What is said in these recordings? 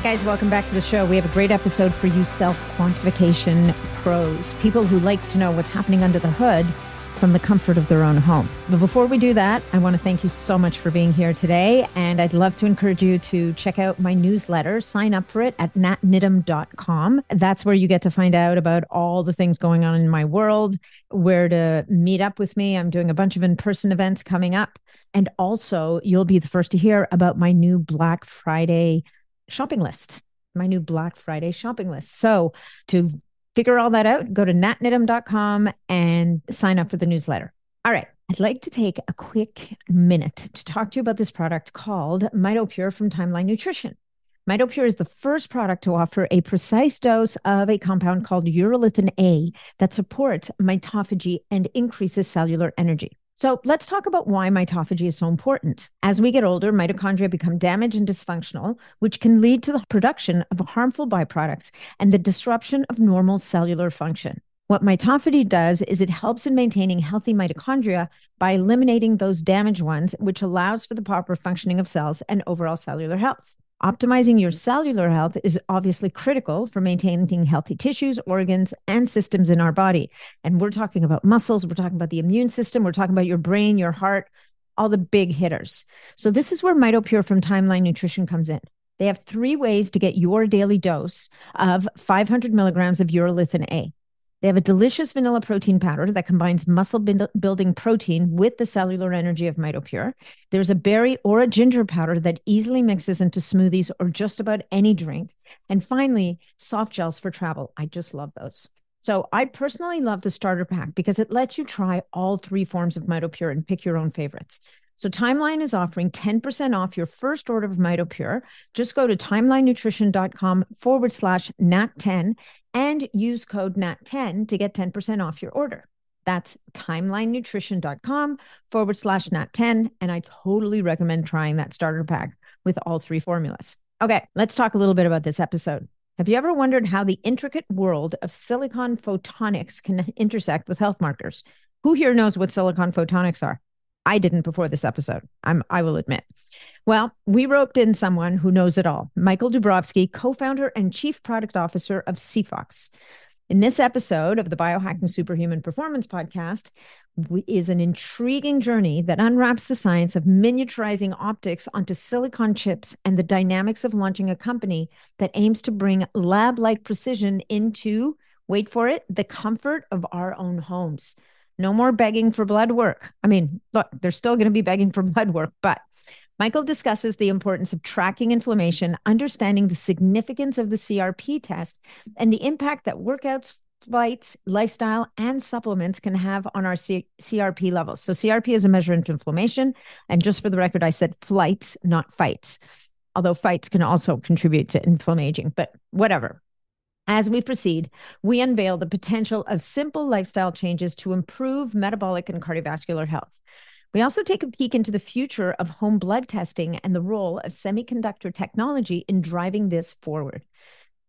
Hey guys, welcome back to the show. We have a great episode for you self quantification pros, people who like to know what's happening under the hood from the comfort of their own home. But before we do that, I want to thank you so much for being here today. And I'd love to encourage you to check out my newsletter. Sign up for it at natniddam.com. That's where you get to find out about all the things going on in my world, where to meet up with me. I'm doing a bunch of in person events coming up. And also, you'll be the first to hear about my new Black Friday shopping list, my new Black Friday shopping list. So to figure all that out, go to natniddam.com and sign up for the newsletter. All right. I'd like to take a quick minute to talk to you about this product called MitoPure from Timeline Nutrition. MitoPure is the first product to offer a precise dose of a compound called urolithin A that supports mitophagy and increases cellular energy. So let's talk about why mitophagy is so important. As we get older, mitochondria become damaged and dysfunctional, which can lead to the production of harmful byproducts and the disruption of normal cellular function. What mitophagy does is it helps in maintaining healthy mitochondria by eliminating those damaged ones, which allows for the proper functioning of cells and overall cellular health. Optimizing your cellular health is obviously critical for maintaining healthy tissues, organs, and systems in our body. And we're talking about muscles, we're talking about the immune system, we're talking about your brain, your heart, all the big hitters. So, this is where MitoPure from Timeline Nutrition comes in. They have three ways to get your daily dose of 500 milligrams of urolithin A. They have a delicious vanilla protein powder that combines muscle building protein with the cellular energy of MitoPure. There's a berry or a ginger powder that easily mixes into smoothies or just about any drink. And finally, soft gels for travel. I just love those. So I personally love the starter pack because it lets you try all three forms of MitoPure and pick your own favorites. So Timeline is offering 10% off your first order of MitoPure. Just go to timelinenutrition.com forward slash NAT10 and use code NAT10 to get 10% off your order. That's timelinenutrition.com forward slash NAT10. And I totally recommend trying that starter pack with all three formulas. Okay, let's talk a little bit about this episode. Have you ever wondered how the intricate world of silicon photonics can intersect with health markers? Who here knows what silicon photonics are? I didn't before this episode. I'm I will admit. Well, we roped in someone who knows it all. Michael Dubrovsky, co-founder and chief product officer of SiPhox. In this episode of the Biohacking Superhuman Performance podcast is an intriguing journey that unwraps the science of miniaturizing optics onto silicon chips and the dynamics of launching a company that aims to bring lab-like precision into wait for it, the comfort of our own homes. No more begging for blood work. I mean, look, they're still going to be begging for blood work, but Michael discusses the importance of tracking inflammation, understanding the significance of the CRP test, and the impact that workouts, flights, lifestyle, and supplements can have on our C- CRP levels. So, CRP is a measure of inflammation. And just for the record, I said flights, not fights, although fights can also contribute to inflammation, but whatever. As we proceed, we unveil the potential of simple lifestyle changes to improve metabolic and cardiovascular health. We also take a peek into the future of home blood testing and the role of semiconductor technology in driving this forward.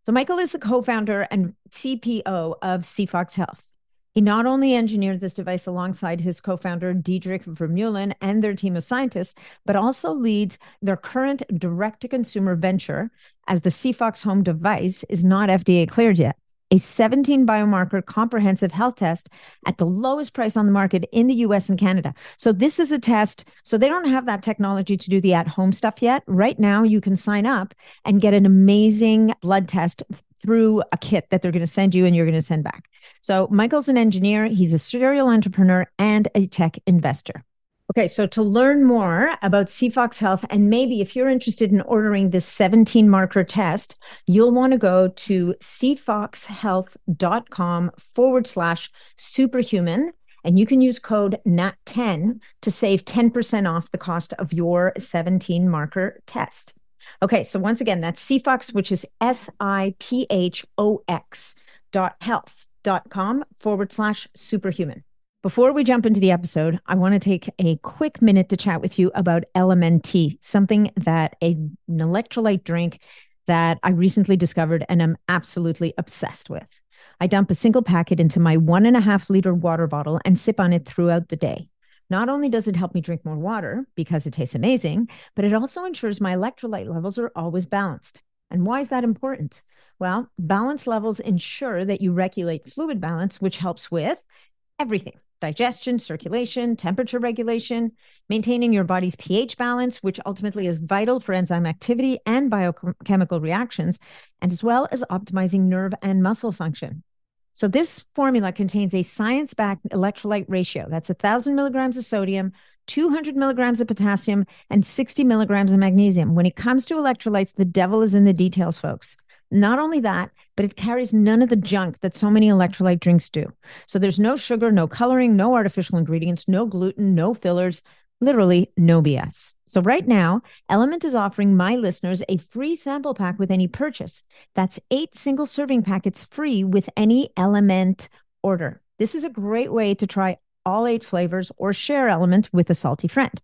So, Michael is the co founder and CPO of SiPhox Health. He not only engineered this device alongside his co founder, Diedrik Vermeulen, and their team of scientists, but also leads their current direct to consumer venture as the SiPhox home device is not FDA cleared yet. A 17 biomarker comprehensive health test at the lowest price on the market in the US and Canada. So, this is a test. So, they don't have that technology to do the at home stuff yet. Right now, you can sign up and get an amazing blood test through a kit that they're going to send you and you're going to send back. So, Michael's an engineer, he's a serial entrepreneur and a tech investor. Okay, so to learn more about SiPhox Health, and maybe if you're interested in ordering this 17 marker test, you'll want to go to siphoxhealth.com forward slash superhuman. And you can use code NAT10 to save 10% off the cost of your 17 marker test. Okay, so once again, that's SiPhox, which is S I P H O X dot health. dot com forward slash superhuman. Before we jump into the episode, I want to take a quick minute to chat with you about LMNT, something that a, an electrolyte drink that I recently discovered and am absolutely obsessed with. I dump a single packet into my one and a half liter water bottle and sip on it throughout the day. Not only does it help me drink more water because it tastes amazing, but it also ensures my electrolyte levels are always balanced. And why is that important? Well, balance levels ensure that you regulate fluid balance, which helps with everything digestion, circulation, temperature regulation, maintaining your body's pH balance, which ultimately is vital for enzyme activity and biochemical reactions, and as well as optimizing nerve and muscle function. So, this formula contains a science backed electrolyte ratio. That's 1,000 milligrams of sodium, 200 milligrams of potassium, and 60 milligrams of magnesium. When it comes to electrolytes, the devil is in the details, folks. Not only that, but it carries none of the junk that so many electrolyte drinks do. So there's no sugar, no coloring, no artificial ingredients, no gluten, no fillers, literally no BS. So right now, LMNT is offering my listeners a free sample pack with any purchase. That's eight single serving packets free with any LMNT order. This is a great way to try all eight flavors or share LMNT with a salty friend.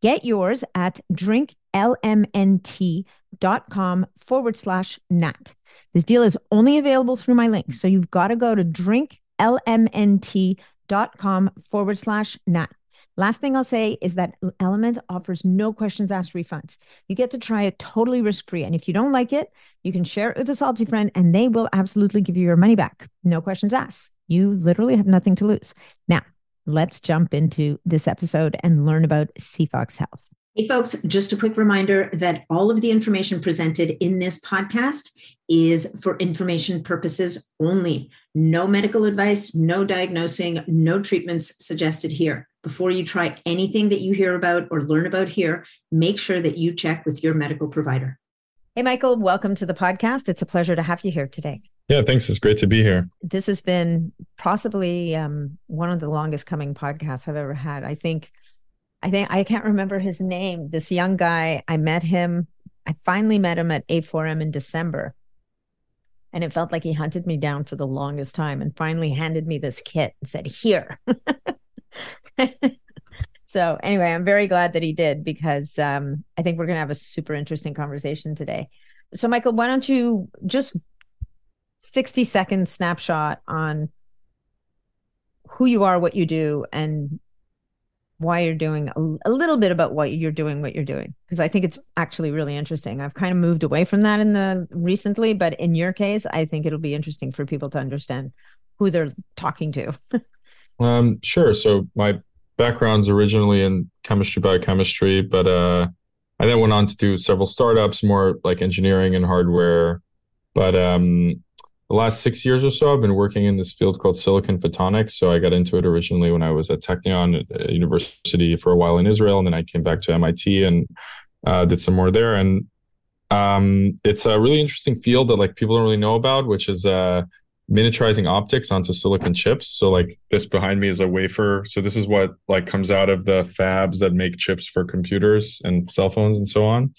Get yours at drinklmnt.com forward slash nat. This deal is only available through my link. So you've got to go to drinklmnt.com forward slash nat. Last thing I'll say is that LMNT offers no questions asked refunds. You get to try it totally risk free. And if you don't like it, you can share it with a salty friend and they will absolutely give you your money back. No questions asked. You literally have nothing to lose. Now, let's jump into this episode and learn about SiPhox Health. Hey, folks, just a quick reminder that all of the information presented in this podcast is for information purposes only. No medical advice, no diagnosing, no treatments suggested here. Before you try anything that you hear about or learn about here, make sure that you check with your medical provider. Hey, Michael, welcome to the podcast. It's a pleasure to have you here today. Yeah, thanks. It's great to be here. This has been possibly um, one of the longest coming podcasts I've ever had. I think, I think I can't remember his name. This young guy, I met him. I finally met him at A4M in December, and it felt like he hunted me down for the longest time, and finally handed me this kit and said, "Here." so anyway, I'm very glad that he did because um, I think we're going to have a super interesting conversation today. So, Michael, why don't you just 60 second snapshot on who you are, what you do, and why you're doing a, a little bit about what you're doing, what you're doing, because I think it's actually really interesting. I've kind of moved away from that in the recently, but in your case, I think it'll be interesting for people to understand who they're talking to. um, sure. So my background's originally in chemistry, biochemistry, but uh, I then went on to do several startups, more like engineering and hardware. But um, the last six years or so, I've been working in this field called silicon photonics. So I got into it originally when I was at Technion uh, University for a while in Israel, and then I came back to MIT and uh, did some more there. And um, it's a really interesting field that like people don't really know about, which is uh, miniaturizing optics onto silicon chips. So like this behind me is a wafer. So this is what like comes out of the fabs that make chips for computers and cell phones and so on.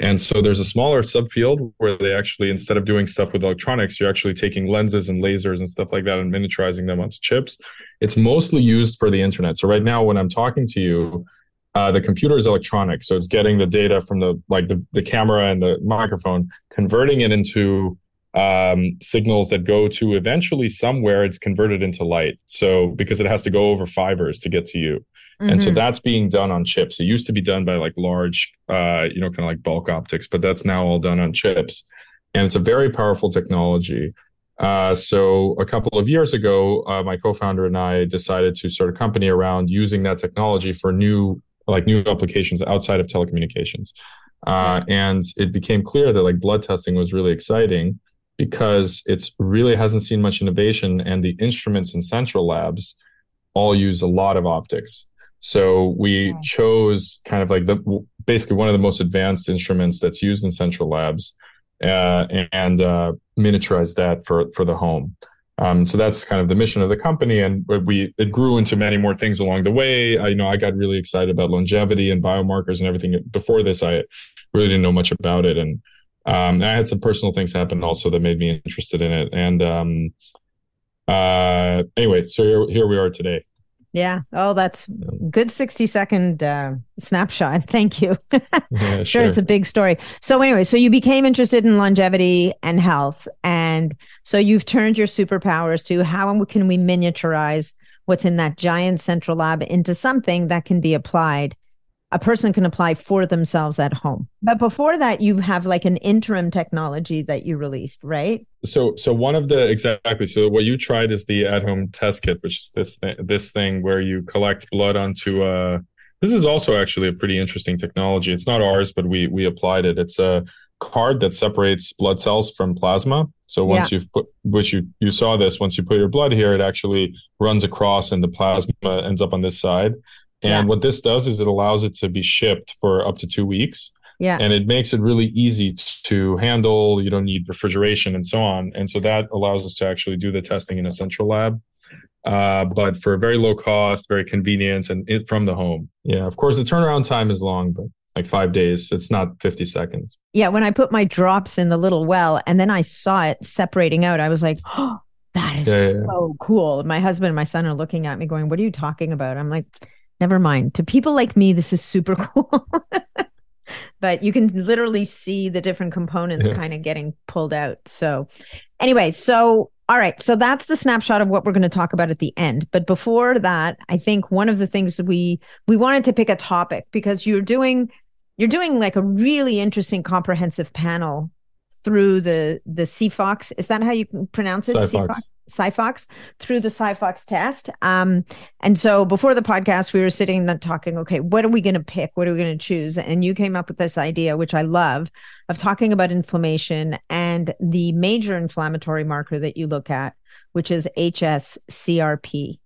And so there's a smaller subfield where they actually, instead of doing stuff with electronics, you're actually taking lenses and lasers and stuff like that and miniaturizing them onto chips. It's mostly used for the internet. So right now, when I'm talking to you, uh, the computer is electronic. So it's getting the data from the like the, the camera and the microphone, converting it into um, signals that go to eventually somewhere it's converted into light. So because it has to go over fibers to get to you. Mm-hmm. And so mm-hmm. that's being done on chips. It used to be done by like large, uh, you know, kind of like bulk optics, but that's now all done on chips. And it's a very powerful technology. Uh, so a couple of years ago, uh, my co-founder and I decided to start a company around using that technology for new, like new applications outside of telecommunications. Uh, and it became clear that like blood testing was really exciting because it's really hasn't seen much innovation, and the instruments in central labs all use a lot of optics. So we chose kind of like the basically one of the most advanced instruments that's used in central labs, uh, and uh, miniaturized that for for the home. Um, so that's kind of the mission of the company, and we it grew into many more things along the way. I, you know, I got really excited about longevity and biomarkers and everything. Before this, I really didn't know much about it, and um, I had some personal things happen also that made me interested in it. And um, uh, anyway, so here, here we are today. Yeah. Oh, that's good 60 second uh, snapshot. Thank you. yeah, sure. sure. It's a big story. So, anyway, so you became interested in longevity and health. And so you've turned your superpowers to how can we miniaturize what's in that giant central lab into something that can be applied a person can apply for themselves at home. But before that, you have like an interim technology that you released, right? So, so one of the exactly. So, what you tried is the at-home test kit, which is this th- this thing where you collect blood onto a. This is also actually a pretty interesting technology. It's not ours, but we we applied it. It's a card that separates blood cells from plasma. So once yeah. you've put, which you you saw this, once you put your blood here, it actually runs across, and the plasma ends up on this side. And yeah. what this does is it allows it to be shipped for up to two weeks. Yeah. And it makes it really easy to handle. You don't need refrigeration and so on. And so that allows us to actually do the testing in a central lab. Uh, but for very low cost, very convenient, and it from the home. Yeah, of course, the turnaround time is long, but like five days. It's not 50 seconds. Yeah. When I put my drops in the little well and then I saw it separating out, I was like, oh, that is yeah, yeah. so cool. My husband and my son are looking at me going, What are you talking about? I'm like, never mind. To people like me, this is super cool. but you can literally see the different components yeah. kind of getting pulled out. So, anyway, so all right, so that's the snapshot of what we're going to talk about at the end. But before that, I think one of the things we we wanted to pick a topic because you're doing you're doing like a really interesting comprehensive panel through the the SiPhox. Is that how you pronounce it? SiPhox. SiPhox through the SiPhox test. Um, and so before the podcast, we were sitting there talking, okay, what are we going to pick? What are we going to choose? And you came up with this idea, which I love, of talking about inflammation and the major inflammatory marker that you look at, which is HSCRP,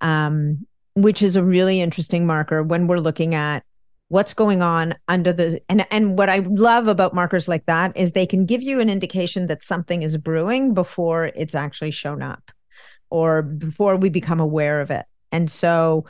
um, which is a really interesting marker when we're looking at what's going on under the and and what I love about markers like that is they can give you an indication that something is brewing before it's actually shown up or before we become aware of it. And so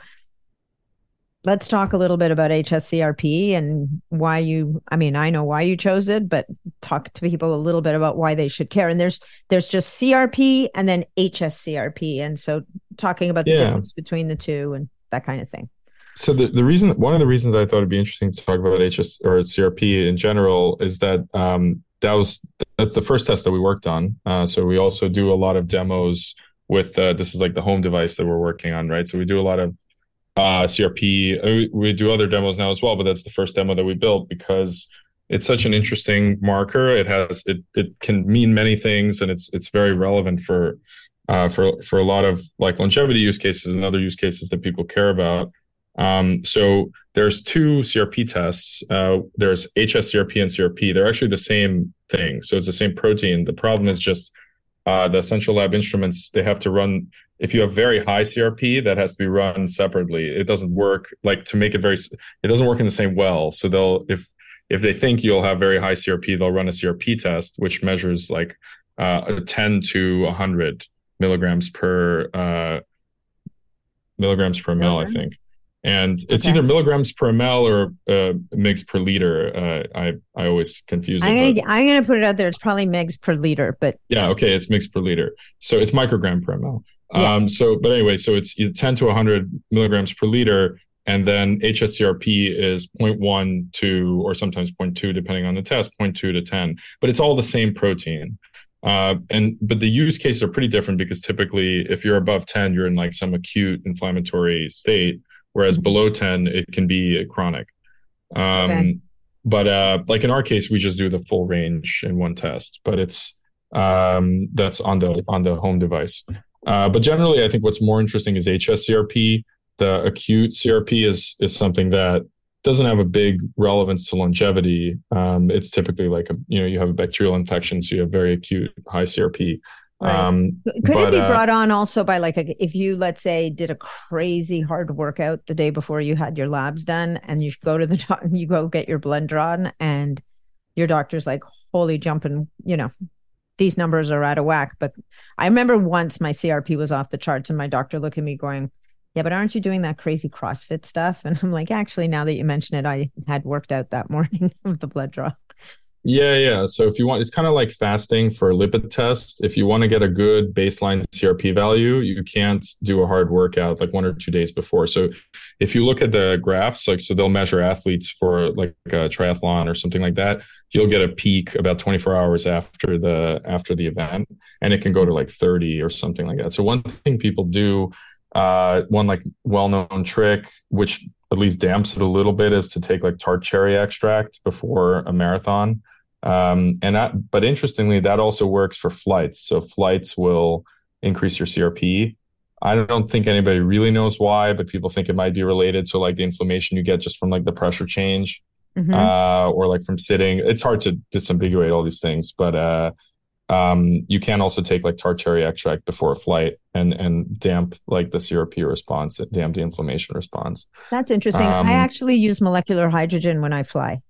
let's talk a little bit about HSCRP and why you I mean I know why you chose it but talk to people a little bit about why they should care and there's there's just CRP and then HSCRP and so talking about the yeah. difference between the two and that kind of thing so the, the reason one of the reasons I thought it'd be interesting to talk about HS or CRP in general is that um, that was that's the first test that we worked on. Uh, so we also do a lot of demos with uh, this is like the home device that we're working on, right? So we do a lot of uh, CRP. Uh, we do other demos now as well, but that's the first demo that we built because it's such an interesting marker. It has it it can mean many things, and it's it's very relevant for uh, for for a lot of like longevity use cases and other use cases that people care about. Um, so there's two CRP tests. Uh, there's HSCRP and CRP. They're actually the same thing. So it's the same protein. The problem is just uh, the central lab instruments. They have to run. If you have very high CRP, that has to be run separately. It doesn't work like to make it very. It doesn't work in the same well. So they'll if if they think you'll have very high CRP, they'll run a CRP test which measures like uh, 10 to 100 milligrams per uh, milligrams per mil, I think and it's okay. either milligrams per ml or uh, megs per liter. Uh, I I always confuse. I'm gonna but, I'm gonna put it out there. It's probably megs per liter, but yeah, okay, it's megs per liter. So it's microgram per ml. Yeah. Um, so, but anyway, so it's 10 to 100 milligrams per liter, and then HSCRP is 0.1 to, or sometimes 0.2, depending on the test, 0.2 to 10. But it's all the same protein. Uh, and but the use cases are pretty different because typically, if you're above 10, you're in like some acute inflammatory state whereas below 10 it can be chronic. Um, okay. but uh, like in our case we just do the full range in one test but it's um, that's on the on the home device. Uh, but generally i think what's more interesting is hscrp the acute crp is is something that doesn't have a big relevance to longevity. Um, it's typically like a you know you have a bacterial infection so you have very acute high crp Right. Um, Could but, it be uh, brought on also by like a, if you let's say did a crazy hard workout the day before you had your labs done, and you go to the doctor, you go get your blood drawn, and your doctor's like, "Holy jumping, you know, these numbers are out of whack." But I remember once my CRP was off the charts, and my doctor looked at me going, "Yeah, but aren't you doing that crazy CrossFit stuff?" And I'm like, "Actually, now that you mention it, I had worked out that morning of the blood draw." Yeah, yeah. So if you want, it's kind of like fasting for lipid test. If you want to get a good baseline CRP value, you can't do a hard workout like one or two days before. So if you look at the graphs, like so they'll measure athletes for like a triathlon or something like that, you'll get a peak about 24 hours after the after the event, and it can go to like 30 or something like that. So one thing people do, uh, one like well-known trick, which at least damps it a little bit, is to take like tart cherry extract before a marathon um, and that, but interestingly, that also works for flights. So flights will increase your CRP. I don't think anybody really knows why, but people think it might be related to like the inflammation you get just from like the pressure change, mm-hmm. uh, or like from sitting. It's hard to disambiguate all these things, but uh, um, you can also take like tart cherry extract before a flight and and damp like the CRP response, damp the inflammation response. That's interesting. Um, I actually use molecular hydrogen when I fly.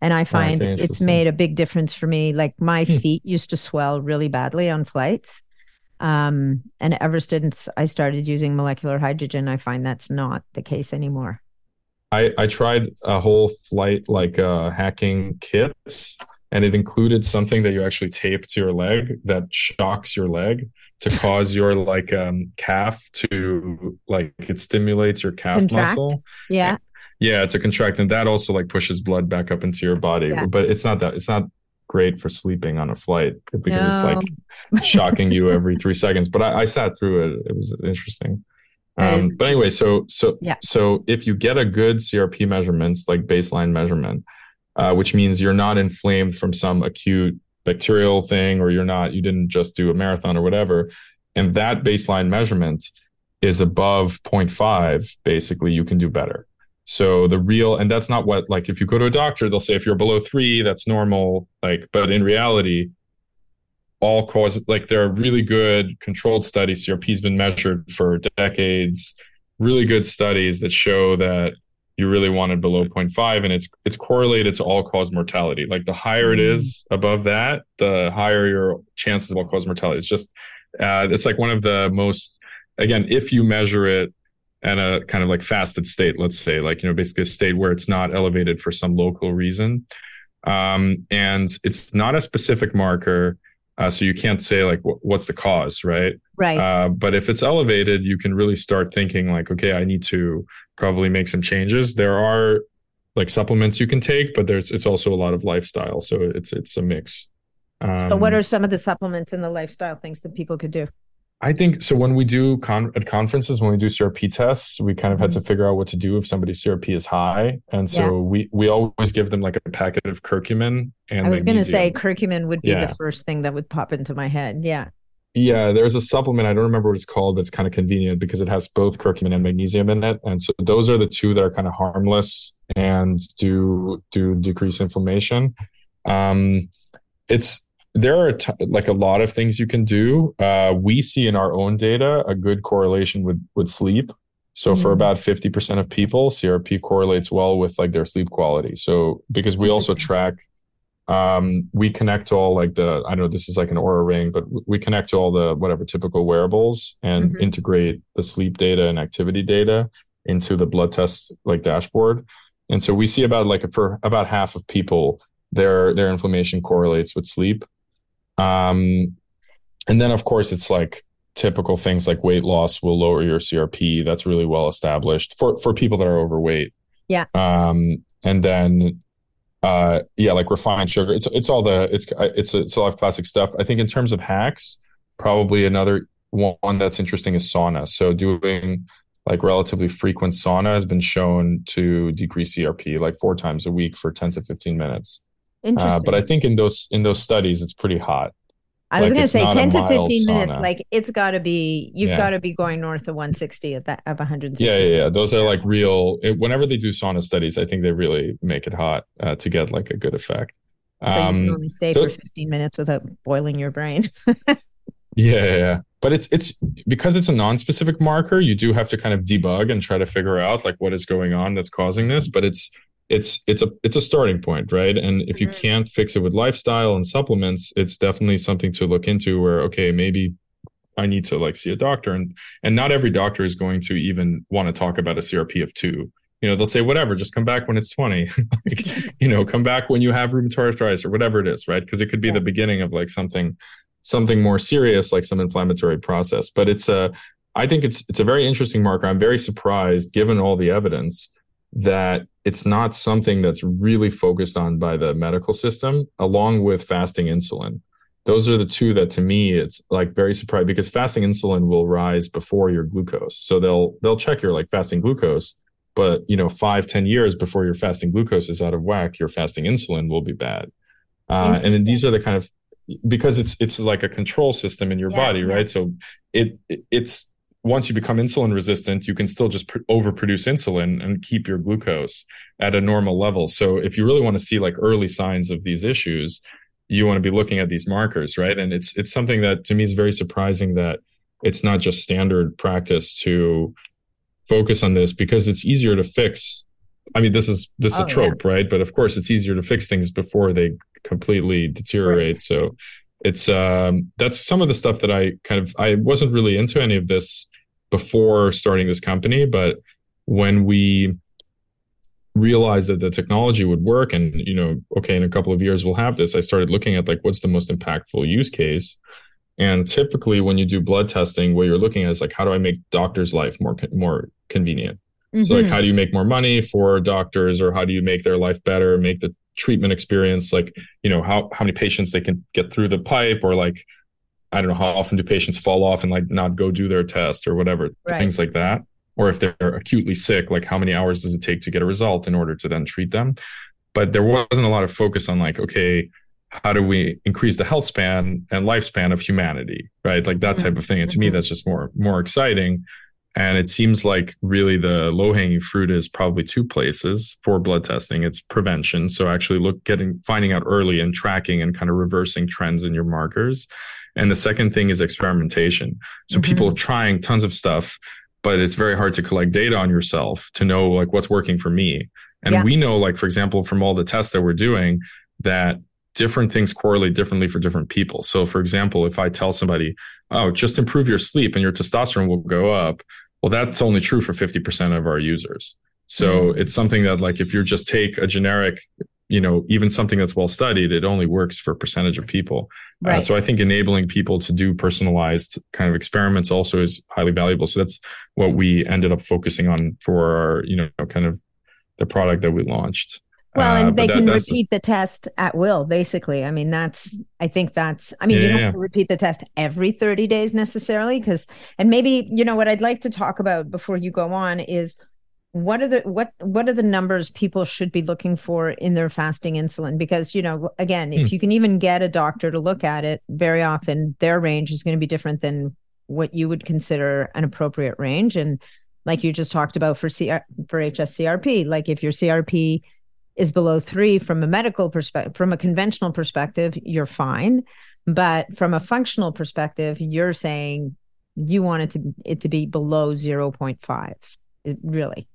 And I find okay, it's made a big difference for me. Like my hmm. feet used to swell really badly on flights. Um, and ever since I started using molecular hydrogen, I find that's not the case anymore. I, I tried a whole flight like uh, hacking kit, and it included something that you actually tape to your leg that shocks your leg to cause your like um calf to like it stimulates your calf Contract. muscle. Yeah. Yeah, to contract, and that also like pushes blood back up into your body. Yeah. But it's not that it's not great for sleeping on a flight because no. it's like shocking you every three seconds. But I, I sat through it; it was interesting. Um, but anyway, so so yeah. so if you get a good CRP measurements, like baseline measurement, uh, which means you're not inflamed from some acute bacterial thing, or you're not you didn't just do a marathon or whatever, and that baseline measurement is above 0.5, basically you can do better. So the real, and that's not what, like, if you go to a doctor, they'll say if you're below three, that's normal. Like, but in reality, all cause, like, there are really good controlled studies. CRP's been measured for decades, really good studies that show that you really wanted below 0.5 and it's it's correlated to all cause mortality like the higher it is mm. above that the higher your chances of all cause mortality it's just uh, it's like one of the most again if you measure it at a kind of like fasted state, let's say, like, you know, basically a state where it's not elevated for some local reason. Um, and it's not a specific marker. Uh, so you can't say like what's the cause, right? Right. Uh, but if it's elevated, you can really start thinking like, okay, I need to probably make some changes. There are like supplements you can take, but there's it's also a lot of lifestyle, so it's it's a mix. Um, so what are some of the supplements and the lifestyle things that people could do? I think so. When we do con- at conferences, when we do CRP tests, we kind of had to mm-hmm. figure out what to do if somebody's CRP is high, and so yeah. we we always give them like a packet of curcumin. And I was going to say curcumin would be yeah. the first thing that would pop into my head. Yeah. Yeah, there's a supplement I don't remember what it's called, but it's kind of convenient because it has both curcumin and magnesium in it, and so those are the two that are kind of harmless and do do decrease inflammation. Um, it's there are t- like a lot of things you can do. Uh, we see in our own data a good correlation with with sleep. So mm-hmm. for about 50% of people, CRP correlates well with like their sleep quality. So because we also track um, we connect to all like the I don't know this is like an Oura ring, but we connect to all the whatever typical wearables and mm-hmm. integrate the sleep data and activity data into the blood test like dashboard. And so we see about like for about half of people their their inflammation correlates with sleep. Um, and then, of course, it's like typical things like weight loss will lower your CRP. That's really well established for for people that are overweight. Yeah. Um, and then, uh, yeah, like refined sugar. It's it's all the it's it's a, it's a lot of classic stuff. I think in terms of hacks, probably another one that's interesting is sauna. So doing like relatively frequent sauna has been shown to decrease CRP like four times a week for 10 to 15 minutes. Interesting. Uh, but I think in those in those studies, it's pretty hot. I was like, going to say 10 to 15 minutes. Like it's got to be, you've yeah. got to be going north of 160 at that, of 160. Yeah, yeah, yeah. Those are like real, it, whenever they do sauna studies, I think they really make it hot uh, to get like a good effect. So um, you can only stay for 15 minutes without boiling your brain. yeah, yeah, yeah. But it's, it's because it's a non-specific marker, you do have to kind of debug and try to figure out like what is going on that's causing this. But it's, it's it's a it's a starting point right? And if you mm-hmm. can't fix it with lifestyle and supplements it's definitely something to look into where okay maybe i need to like see a doctor. And and not every doctor is going to even want to talk about a crp of 2 you know they'll say whatever just come back when it's 20 like, you know come back when you have rheumatoid arthritis or whatever it is right? Because it could be yeah. the beginning of like something something more serious like some inflammatory process. But it's a i think it's it's a very interesting marker. I'm very surprised given all the evidence that it's not something that's really focused on by the medical system along with fasting insulin. Those are the two that to me it's like very surprised because fasting insulin will rise before your glucose. So they'll they'll check your like fasting glucose but you know five ten years before your fasting glucose is out of whack your fasting insulin will be bad. Uh, and these are the kind of because it's it's like a control system in your yeah, body right? So it it's once you become insulin resistant, you can still just pr- overproduce insulin and keep your glucose at a normal level. So if you really want to see like early signs of these issues, you want to be looking at these markers, right? And it's it's something that to me is very surprising that it's not just standard practice to focus on this because it's easier to fix. I mean, this is this is oh, a trope, yeah. right? But of course, it's easier to fix things before they completely deteriorate. Right. So it's um that's some of the stuff that I kind of I wasn't really into any of this before starting this company, but when we realized that the technology would work and you know okay in a couple of years we'll have this i started looking at like what's the most impactful use case and typically when you do blood testing what you're looking at is like how do i make doctors life more more convenient mm-hmm. so like mm-hmm. how do you make more money for doctors or how do you make their life better make the treatment experience like you know how how many patients they can get through the pipe or like i don't know how often do patients fall off and like not go do their test or whatever right. things like that or if they're acutely sick, like how many hours does it take to get a result in order to then treat them? But there wasn't a lot of focus on like, okay, how do we increase the health span and lifespan of humanity, right? Like that type of thing. And to me, mm-hmm. that's just more more exciting. And it seems like really the low hanging fruit is probably two places for blood testing. It's prevention. So actually look getting finding out early and tracking and kind of reversing trends in your markers. And the second thing is experimentation. So mm-hmm. people trying tons of stuff but it's very hard to collect data on yourself to know like what's working for me. And yeah. we know, like, for example, from all the tests that we're doing, that different things correlate differently for different people. So, for example, if I tell somebody, oh, just improve your sleep and your testosterone will go up, well, that's only true for 50% of our users. So mm-hmm. it's something that, like, if you just take a generic you know even something that's well studied it only works for a percentage of people uh, right. uh, so i think enabling people to do personalized kind of experiments also is highly valuable so that's what we ended up focusing on for our you know kind of the product that we launched well, and uh, they that, can repeat the, the, test at will, basically. I mean, that's, I think that's, I mean, yeah, you don't yeah. have to repeat the test every 30 days necessarily, because, and maybe, you know, what I'd like to talk about before you go on is what are the what what are the numbers people should be looking for in their fasting insulin? Because you know again if hmm. you can even get a doctor to look at it very often their range is going to be different than what you would consider an appropriate range. And like you just talked about for CR, for HSCRP like if your CRP is below 3 from a medical perspective from a conventional perspective you're fine. But from a functional perspective you're saying you want it to it to be below 0.5 it, really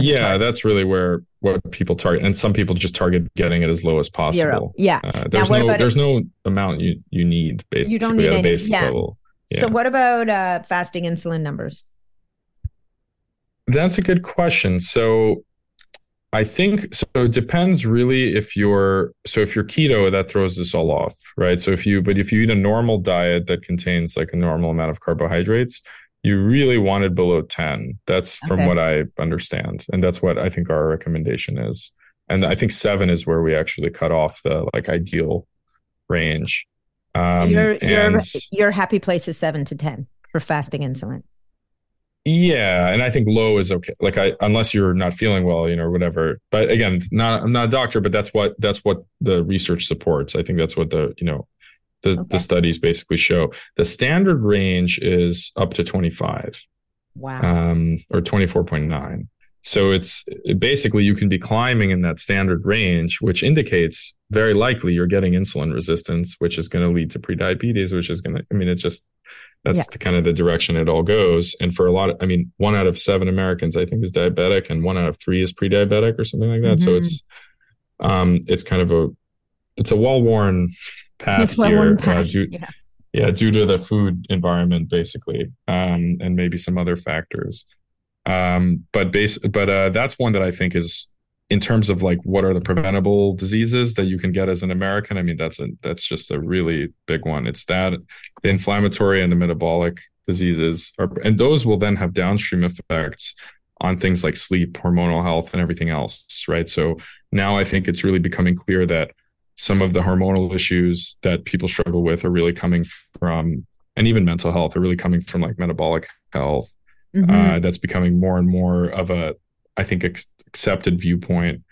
yeah that's really where what people target and some people just target getting it as low as possible Zero. yeah uh, there's now, no there's it? no amount you you need basically you don't need at a basic yeah. level yeah. so what about uh, fasting insulin numbers that's a good question so I think so. It depends really if you're so if you're keto, that throws this all off, right? So if you but if you eat a normal diet that contains like a normal amount of carbohydrates, you really wanted below 10 that's okay. from what i understand and that's what i think our recommendation is. And i think 7 is where we actually cut off the like ideal range. Um your your, your happy place is 7 to 10 for fasting insulin. Yeah and i think low is okay. Like i unless you're not feeling well you know whatever. But again not i'm not a doctor but that's what that's what the research supports. I think that's what the you know the, okay. the studies basically show. The standard range is up to 25. Wow. Um, or 24.9. So it's basically you can be climbing in that standard range, which indicates very likely you're getting insulin resistance, which is going to lead to prediabetes, which is going to, I mean, it just, that's yeah. the kind of the direction it all goes. And for a lot of, I mean, one out of seven Americans, I think is diabetic and one out of three is pre-diabetic or something like that. Mm-hmm. So it's, um, it's kind of a, it's a well-worn path here uh, due, yeah. yeah. due to the food environment basically um, and maybe some other factors Um, but base, but uh, that's one that I think is in terms of like what are the preventable diseases that you can get as an American. I mean, that's a that's just a really big one. It's that the inflammatory and the metabolic diseases are, and those will then have downstream effects on things like sleep, hormonal health, and everything else, right? So now I think it's really becoming clear that some of the hormonal issues that people struggle with are really coming from, and even mental health are really coming from like metabolic health. Mm-hmm. Uh, that's becoming more and more of a, I think, ex- accepted viewpoint.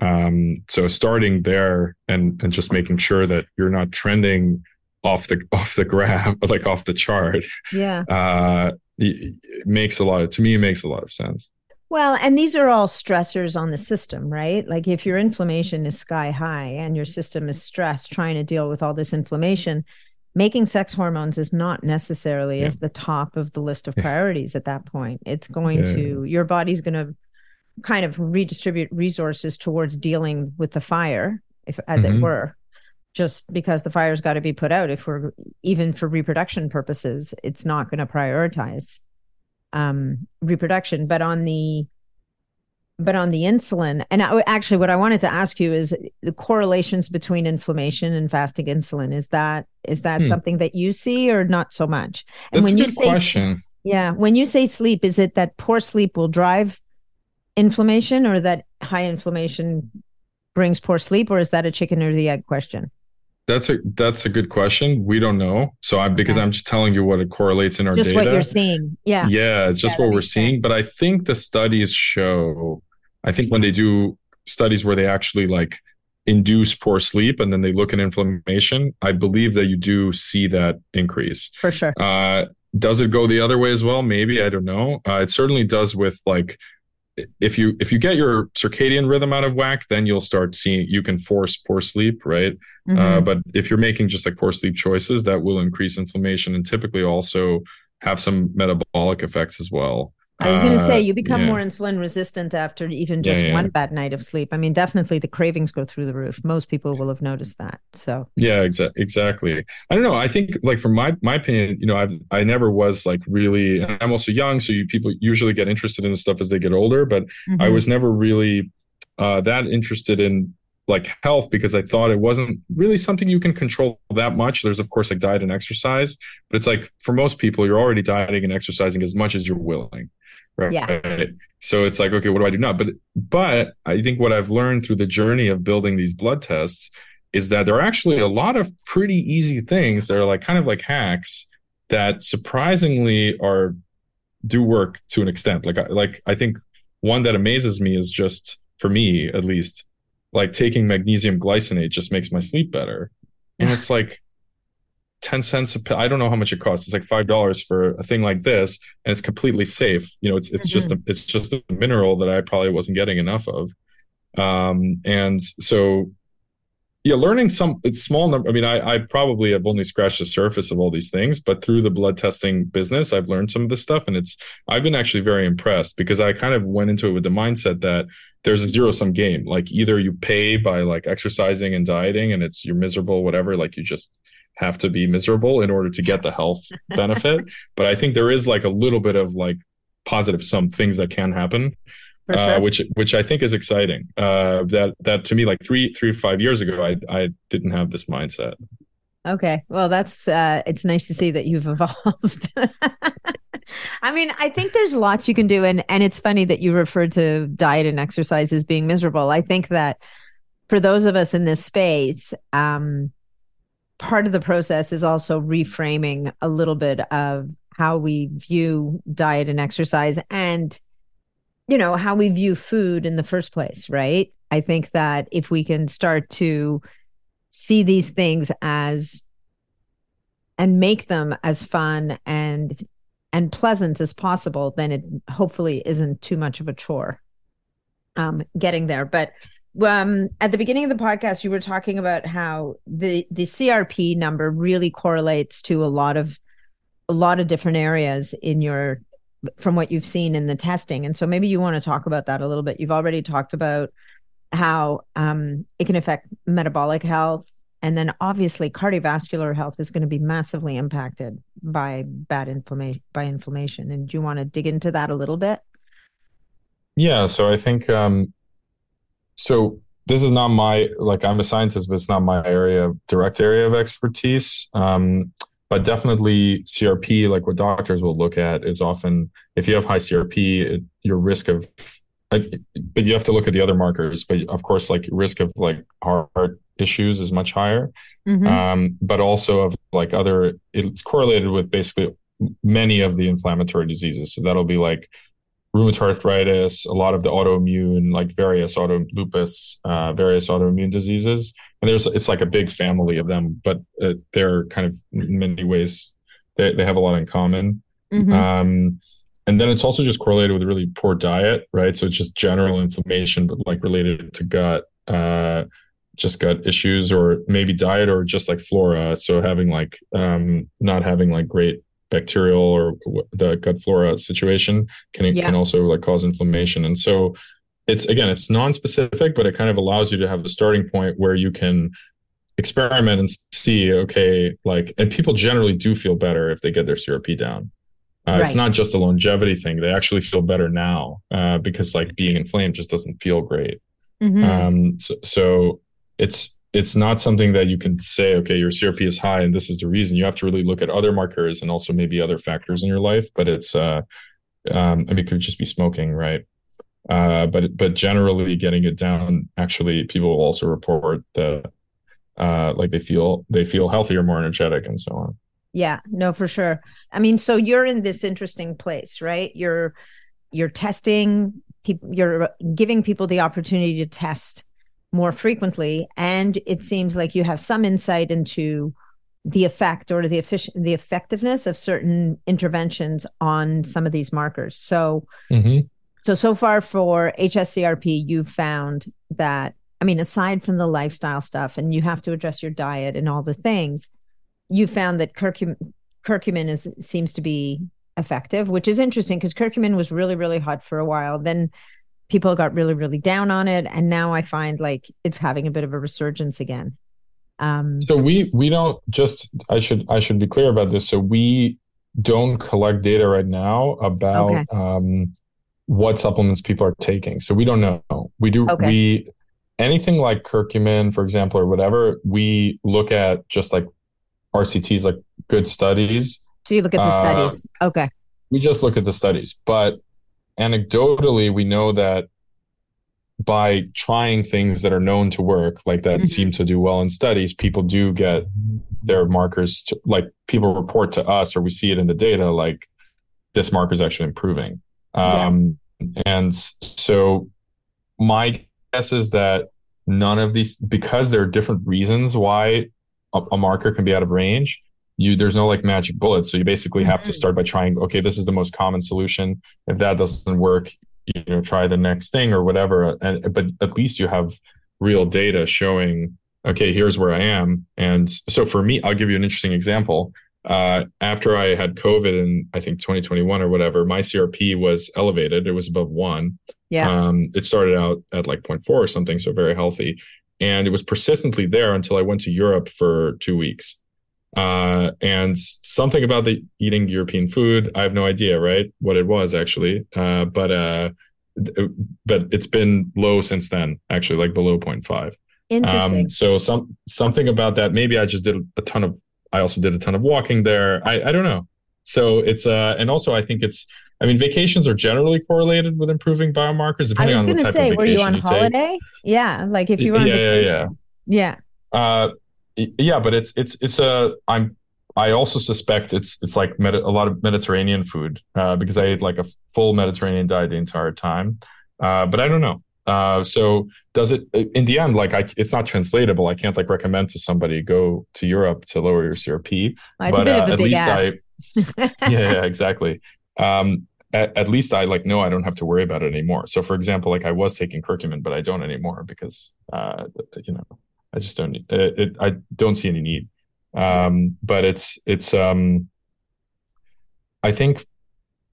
Um, so starting there and and just making sure that you're not trending off the off the graph, like off the chart. Yeah. Uh, it makes a lot of to me. It makes a lot of sense. Well, and these are all stressors on the system, right? Like if your inflammation is sky high and your system is stressed trying to deal with all this inflammation, making sex hormones is not necessarily yeah. as the top of the list of priorities at that point. It's going yeah. to your body's going to kind of redistribute resources towards dealing with the fire, if as mm-hmm. it were. Just because the fire's got to be put out, if we're even for reproduction purposes, it's not going to prioritize um, reproduction. But on the but on the insulin, and I, actually, what I wanted to ask you is the correlations between inflammation and fasting insulin. Is that is that hmm. something that you see, or not so much? And That's when a good you say, question. Yeah, when you say sleep, is it that poor sleep will drive inflammation, or that high inflammation brings poor sleep, or is that a chicken or the egg question? That's a that's a good question. We don't know. So I'm because okay. I'm just telling you what it correlates in our just data. Just what you're seeing. Yeah. Yeah, it's just yeah, what we're seeing. But I think the studies show I think when they do studies where they actually like induce poor sleep and then they look at inflammation, I believe that you do see that increase. For sure. Uh, does it go the other way as well? Maybe I don't know. Uh, it certainly does with like if you if you get your circadian rhythm out of whack then you'll start seeing you can force poor sleep right uh, mm-hmm. uh, but if you're making just like poor sleep choices that will increase inflammation and typically also have some metabolic effects as well I was going to say uh, you become yeah. more insulin resistant after even just yeah, yeah. one bad night of sleep. I mean, definitely the cravings go through the roof. Most people will have noticed that. So yeah, exa- exactly. I don't know. I think like from my my opinion, you know, I I never was like really. I'm also young, so you, people usually get interested in stuff as they get older. But mm-hmm. I was never really uh, that interested in like health because I thought it wasn't really something you can control that much. There's of course like diet and exercise, but it's like for most people, you're already dieting and exercising as much as you're willing. Right. Yeah. So it's like, okay, what do I do now? But but I think what I've learned through the journey of building these blood tests is that there are actually a lot of pretty easy things that are like kind of like hacks that surprisingly are do work to an extent. Like like I think one that amazes me is just for me at least, like taking magnesium glycinate just makes my sleep better. And it's like 10 cents a pill. I don't know how much it costs. It's like five dollars for a thing like this, and it's completely safe. You know, it's it's mm-hmm. just a it's just a mineral that I probably wasn't getting enough of. Um, and so yeah, learning some it's small number. I mean, I, I probably have only scratched the surface of all these things, but through the blood testing business, I've learned some of this stuff, and it's I've been actually very impressed because I kind of went into it with the mindset that there's a zero sum game. Like either you pay by like exercising and dieting, and it's you're miserable, whatever. Like you just have to be miserable in order to get the health benefit. but I think there is like a little bit of like positive some things that can happen. Uh, sure. Uh, which which I think is exciting. Uh, that that to me, like three three five years ago, I I didn't have this mindset. Okay, well, that's uh, it's nice to see that you've evolved. I mean, I think there's lots you can do, and and it's funny that you referred to diet and exercise as being miserable. I think that for those of us in this space, um, part of the process is also reframing a little bit of how we view diet and exercise and you know how we view food in the first place right i think that if we can start to see these things as and make them as fun and and pleasant as possible then it hopefully isn't too much of a chore um getting there but um, at the beginning of the podcast, you were talking about how the the CRP number really correlates to a lot of a lot of different areas in your from what you've seen in the testing, and so maybe you want to talk about that a little bit. You've already talked about how um, it can affect metabolic health, and then obviously cardiovascular health is going to be massively impacted by bad inflammation by inflammation. And do you want to dig into that a little bit? Yeah, so I think um, so. This is not my like I'm a scientist, but it's not my area direct area of expertise. Um, but definitely CRP, like what doctors will look at, is often if you have high CRP, it, your risk of but you have to look at the other markers. But of course, like risk of like heart issues is much higher. Mm-hmm. Um, but also of like other, it's correlated with basically many of the inflammatory diseases. So that'll be like rheumatoid arthritis, a lot of the autoimmune, like various auto lupus, uh, various autoimmune diseases. And there's, it's like a big family of them, but uh, they're kind of in many ways, they, they have a lot in common. Mm-hmm. Um, and then it's also just correlated with a really poor diet, right? So it's just general inflammation, but like related to gut, uh, just gut issues, or maybe diet, or just like flora. So having like um, not having like great bacterial or the gut flora situation can yeah. can also like cause inflammation. And so it's again, it's non-specific, but it kind of allows you to have the starting point where you can experiment and see, okay, like, and people generally do feel better if they get their CRP down. Uh, right. It's not just a longevity thing. They actually feel better now uh, because like being inflamed just doesn't feel great. Mm-hmm. Um, so, so it's it's not something that you can say, okay, your CRP is high and this is the reason. You have to really look at other markers and also maybe other factors in your life. But it's, uh, um, I mean, it could just be smoking, right? Uh, but but generally, getting it down, actually, people will also report that uh, like they feel they feel healthier, more energetic, and so on. Yeah, no, for sure. I mean, so you're in this interesting place, right? You're you're testing people, you're giving people the opportunity to test more frequently, and it seems like you have some insight into the effect or the efficient the effectiveness of certain interventions on some of these markers. So, mm-hmm. so so far for HSCRP, you've found that I mean, aside from the lifestyle stuff, and you have to address your diet and all the things you found that curcumin, curcumin is seems to be effective, which is interesting because curcumin was really really hot for a while. Then people got really really down on it, and now I find like it's having a bit of a resurgence again. Um, so we we don't just I should I should be clear about this. So we don't collect data right now about okay. um, what supplements people are taking. So we don't know. We do okay. we anything like curcumin, for example, or whatever. We look at just like RCTs, like good studies. So you look at the uh, studies. Okay. We just look at the studies. But anecdotally, we know that by trying things that are known to work, like that mm-hmm. seem to do well in studies, people do get their markers, to, like people report to us or we see it in the data, like this marker is actually improving. Um, yeah. And so my guess is that none of these, because there are different reasons why a, a marker can be out of range you there's no like magic bullet. So you basically have mm-hmm. to start by trying okay this is the most common solution. If that doesn't work you know try the next thing or whatever. And but at least you have real data showing okay here's where i am. And so for me i'll give you an interesting example. Uh, after i had covid in i think 2021 or whatever my crp was elevated. It was above one. Yeah. Um, it started out at like 0.4 or something so very healthy and it was persistently there until I went to Europe for two weeks. Uh, and something about the eating European food, I have no idea, right? What it was actually, uh, but uh, but it's been low since then, actually, like below 0.5. Interesting. Um, so some something about that. Maybe I just did a ton of. I also did a ton of walking there. I I don't know. So it's uh, and also I think it's I mean, vacations are generally correlated with improving biomarkers, depending on what type say, of vacation were you on you holiday? Take. Yeah, like if you were on yeah, vacation. Yeah, yeah. Uh, yeah, but it's it's it's a I'm I also suspect it's it's like med- a lot of Mediterranean food uh, because I ate like a full Mediterranean diet the entire time. Uh, but I don't know. Uh, so does it in the end like I, it's not translatable? I can't like recommend to somebody go to Europe to lower your CRP. Well, but uh, at least ask. I yeah, yeah, exactly um, at, at, least I like know I don't have to worry about it anymore. So for example, like I was taking curcumin, but I don't anymore because uh, you know I just don't. It, it, I don't see any need. Um, but it's it's um, I think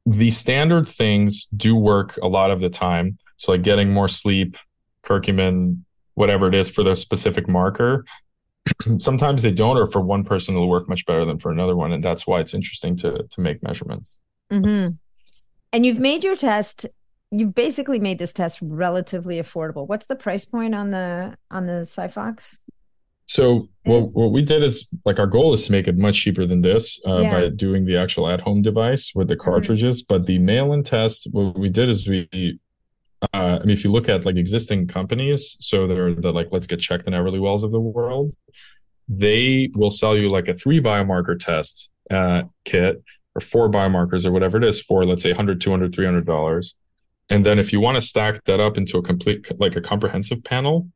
the standard things do work a lot of the time. So like getting more sleep, curcumin, whatever it is for the specific marker. Sometimes they don't, or for one person it'll work much better than for another one, and that's why it's interesting to to make measurements. Mm-hmm. And you've made your test, you basically made this test relatively affordable. What's the price point on the on the SiPhox? So what what we did is like our goal is to make it much cheaper than this uh, Yeah. by doing the actual at home device with the cartridges. But the mail in test, what we did is we. Uh, I mean, if you look at like existing companies, so they're the like LetsGetChecked and Everlywells of the world, they will sell you like a three biomarker test uh, kit or four biomarkers or whatever it is for let's say 100 200 300 dollars. And then if you want to stack that up into a complete like a comprehensive panel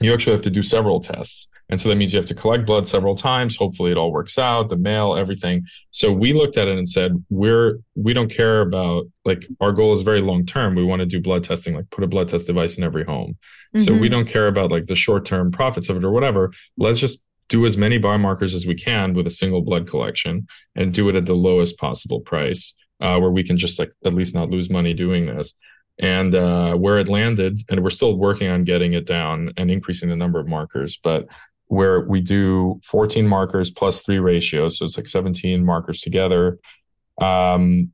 you actually have to do several tests. And so that means you have to collect blood several times. Hopefully it all works out the mail everything. So we looked at it and said we're we don't care about like our goal is very long term we want to do blood testing like put a blood test device in every home. So Mhm. we don't care about like the short term profits of it or whatever. Let's just do as many biomarkers as we can with a single blood collection and do it at the lowest possible price uh, where we can just like at least not lose money doing this. And uh, where it landed and we're still working on getting it down and increasing the number of markers but where we do 14 markers plus three ratios so it's like 17 markers together um,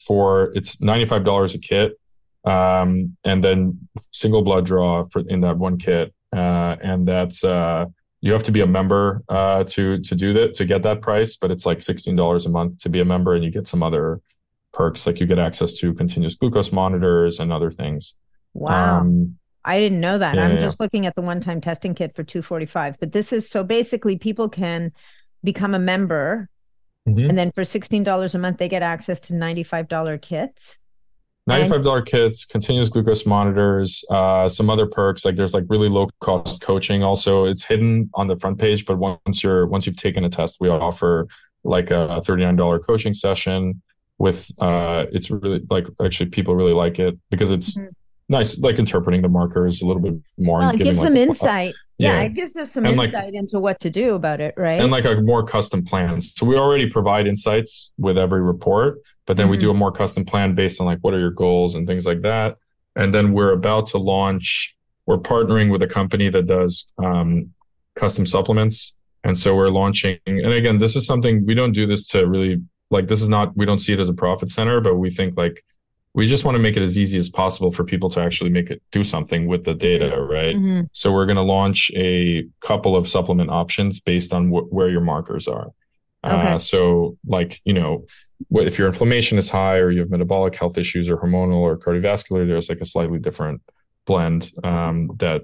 for it's $95 a kit um, and then single blood draw for in that one kit uh, and that's uh, you have to be a member uh, to to do that to get that price, but it's like sixteen dollars a month to be a member, and you get some other perks like you get access to continuous glucose monitors and other things. Wow. Um, I didn't know that. yeah, I'm yeah. just looking at the one-time testing kit for 245. But this is so basically people can become a member mhm. and then for $16 a month they get access to $95 kits. Ninety-five dollar kits, continuous glucose monitors, uh, some other perks like there's like really low cost coaching. Also, it's hidden on the front page, but once you're once you've taken a test, we offer like a thirty-nine dollar coaching session. With uh, it's really like actually people really like it because it's Mhm. nice, like interpreting the markers a little bit more. Well, and it gives like, them insight. Yeah, yeah. it gives them some And, like- insight into what to do about it, right? and like a more custom plans. So we already provide insights with every report, but then we Mhm. do a more custom plan based on like what are your goals and things like that. And then we're about to launch. We're partnering with a company that does um, custom supplements, and so we're launching. And again, this is something we don't do this to really like. This is not. We don't see it as a profit center, but we think like we just want to make it as easy as possible for people to actually make it do something with the data, right? Mhm. So we're going to launch a couple of supplement options based on wh- where your markers are. Okay. Uh, so, like you know, if your inflammation is high, or you have metabolic health issues, or hormonal, or cardiovascular, there's like a slightly different blend um, that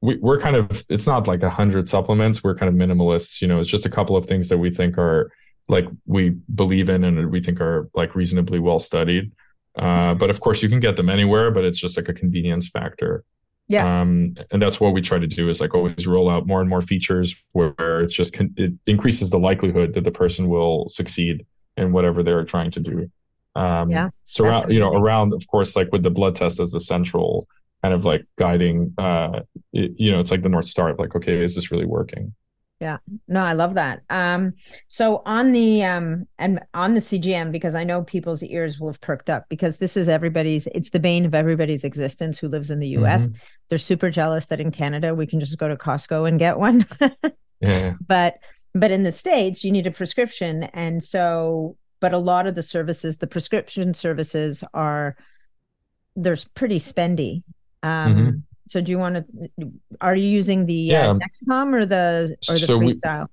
we, we're kind of. It's not like a hundred supplements. We're kind of minimalists. You know, it's just a couple of things that we think are like we believe in and we think are like reasonably well studied. Uh, but of course, you can get them anywhere, but it's just like a convenience factor. Yeah. Um, and that's what we try to do is like always roll out more and more features where, it's just con- it increases the likelihood that the person will succeed in whatever they're trying to do. Um, Yeah, surround you know around of course like with the blood test as the central kind of like guiding. Uh, it, you know, it's like the north star of like okay, is this really working? No, I love that. Um, so on the um and on the CGM, because I know people's ears will have perked up because this is everybody's, it's the bane of everybody's existence who lives in the US. Mm-hmm. They're super jealous that in Canada we can just go to Costco and get one. Yeah. but but in the States, you need a prescription. And so, but a lot of the services, the prescription services are they're pretty spendy. Um Mhm. So do you want to are you using the Yeah. uh, Dexcom or the or the So we- freestyle?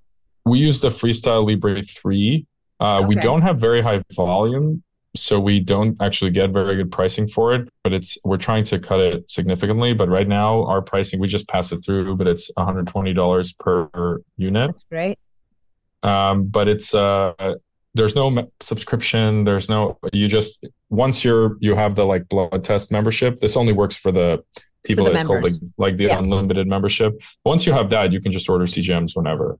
we use the Freestyle Libre 3. Uh, We don't have very high volume, so we don't actually get very good pricing for it. But it's we're trying to cut it significantly. But right now, our pricing we just pass it through, but it's one hundred twenty dollars per unit. That's great. Um, but it's uh, there's no subscription. There's no you just once you're you have the like blood test membership. This only works for the people the that's called like, like the Yeah. unlimited membership. Once you have that, you can just order CGMs whenever.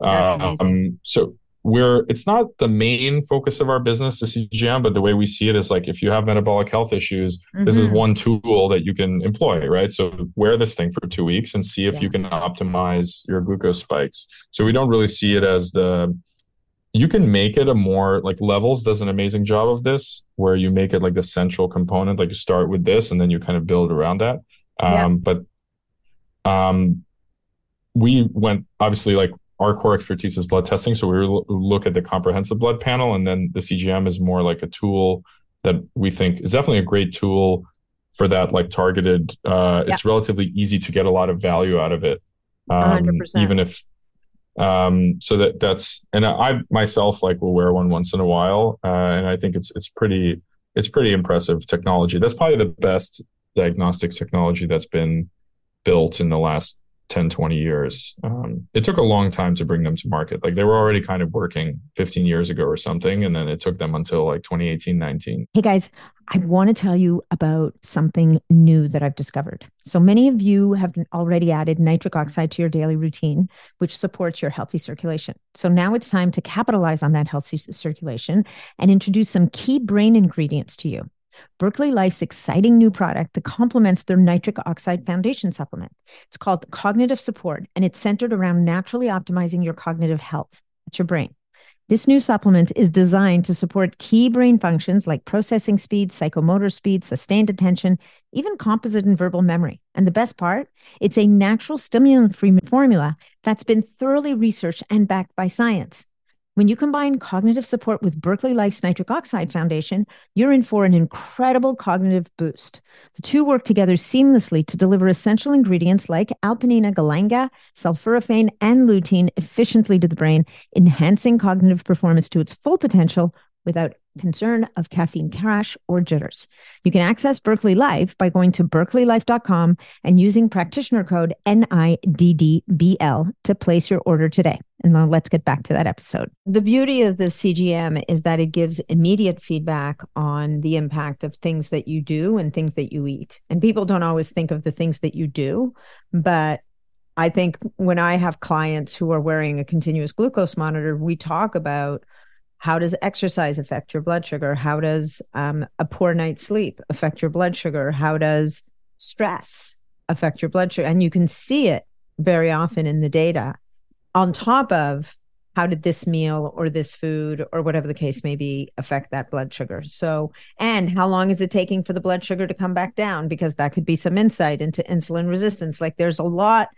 That's amazing. Um, so we're it's not the main focus of our business, the CGM, but the way we see it is like if you have metabolic health issues, this is Mhm. one tool that you can employ, right? So wear this thing for two weeks and see if Yeah. you can optimize your glucose spikes. So we don't really see it as the you can make it a more like levels does an amazing job of this where you make it like the central component like you start with this and then you kind of build around that um Yeah. but um we went obviously like our core expertise is blood testing so we lo- look at the comprehensive blood panel and then the cgm is more like a tool that we think is definitely a great tool for that like targeted uh it's relatively easy to get a lot of value out of it um, 100%. even if um so that that's and i myself like will wear one once in a while uh and i think it's it's pretty it's pretty impressive technology that's probably the best diagnostics technology that's been built in the last 10 20 years um, it took a long time to bring them to market. Like they were already kind of working 15 years ago or something and then it took them until like 2018 19 hey guys i want to tell you about something new that i've discovered. So many of you have already added nitric oxide to your daily routine which supports your healthy circulation. So now it's time to capitalize on that healthy circulation and introduce some key brain ingredients to you Berkeley Life's exciting new product that complements their nitric oxide foundation supplement. It's called Cognitive Support, and it's centered around naturally optimizing your cognitive health. It's your brain. This new supplement is designed to support key brain functions like processing speed, psychomotor speed, sustained attention, even composite and verbal memory. And the best part, it's a natural stimulant free formula that's been thoroughly researched and backed by science. When you combine cognitive support with Berkeley Life's Nitric Oxide Foundation, you're in for an incredible cognitive boost. The two work together seamlessly to deliver essential ingredients like Alpinia galanga, sulforaphane, and lutein efficiently to the brain, enhancing cognitive performance to its full potential without concern of caffeine crash or jitters. You can access Berkeley Life by going to berkeleylife.com and using practitioner code NIDDBL to place your order today. And now let's get back to that episode. The beauty of the CGM is that it gives immediate feedback on the impact of things that you do and things that you eat. And people don't always think of the things that you do, but I think when I have clients who are wearing a continuous glucose monitor, we talk about how does exercise affect your blood sugar? How does um, a poor night's sleep affect your blood sugar? How does stress affect your blood sugar? And you can see it very often in the data, on top of how did this meal or this food or whatever the case may be affect that blood sugar so and how long is it taking for the blood sugar to come back down because that could be some insight into insulin resistance like there's a lot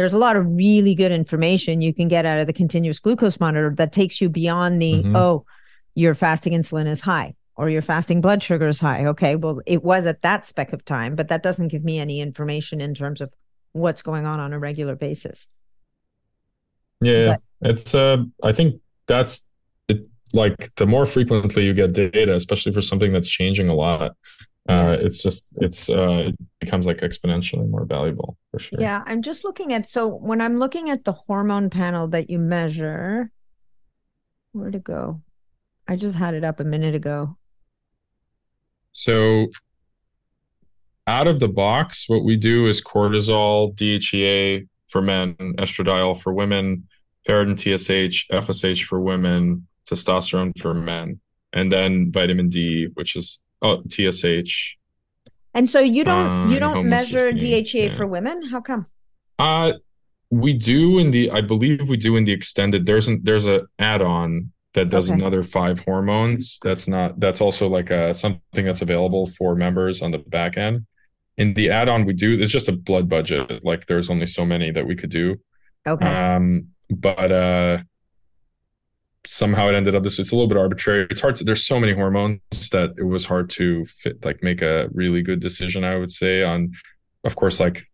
there's a lot of really good information you can get out of the continuous glucose monitor that takes you beyond the mm-hmm. oh your fasting insulin is high or your fasting blood sugar is high. Okay well it was at that speck of time but that doesn't give me any information in terms of what's going on on a regular basis. Yeah but, it's uh i think that's it like the more frequently you get data especially for something that's changing a lot uh, it's just it's uh, it becomes like exponentially more valuable for sure. Yeah, I'm just looking at so when I'm looking at the hormone panel that you measure, where to go? I just had it up a minute ago. So out of the box, what we do is cortisol, DHEA for men, estradiol for women, ferritin TSH, FSH for women, testosterone for men, and then vitamin D, which is Oh, TSH. And so you don't you don't measure DHEA yeah. for women? How come? Uh we do in the I believe we do in the extended. There's an there's a add-on that does okay. another five hormones. That's not that's also like a something that's available for members on the back end. In the add-on we do it's just a blood budget. Like there's only so many that we could do. Okay. Um but uh somehow it ended up this it's a little bit arbitrary. It's hard to there's so many hormones that it was hard to fit like make a really good decision i would say on of course like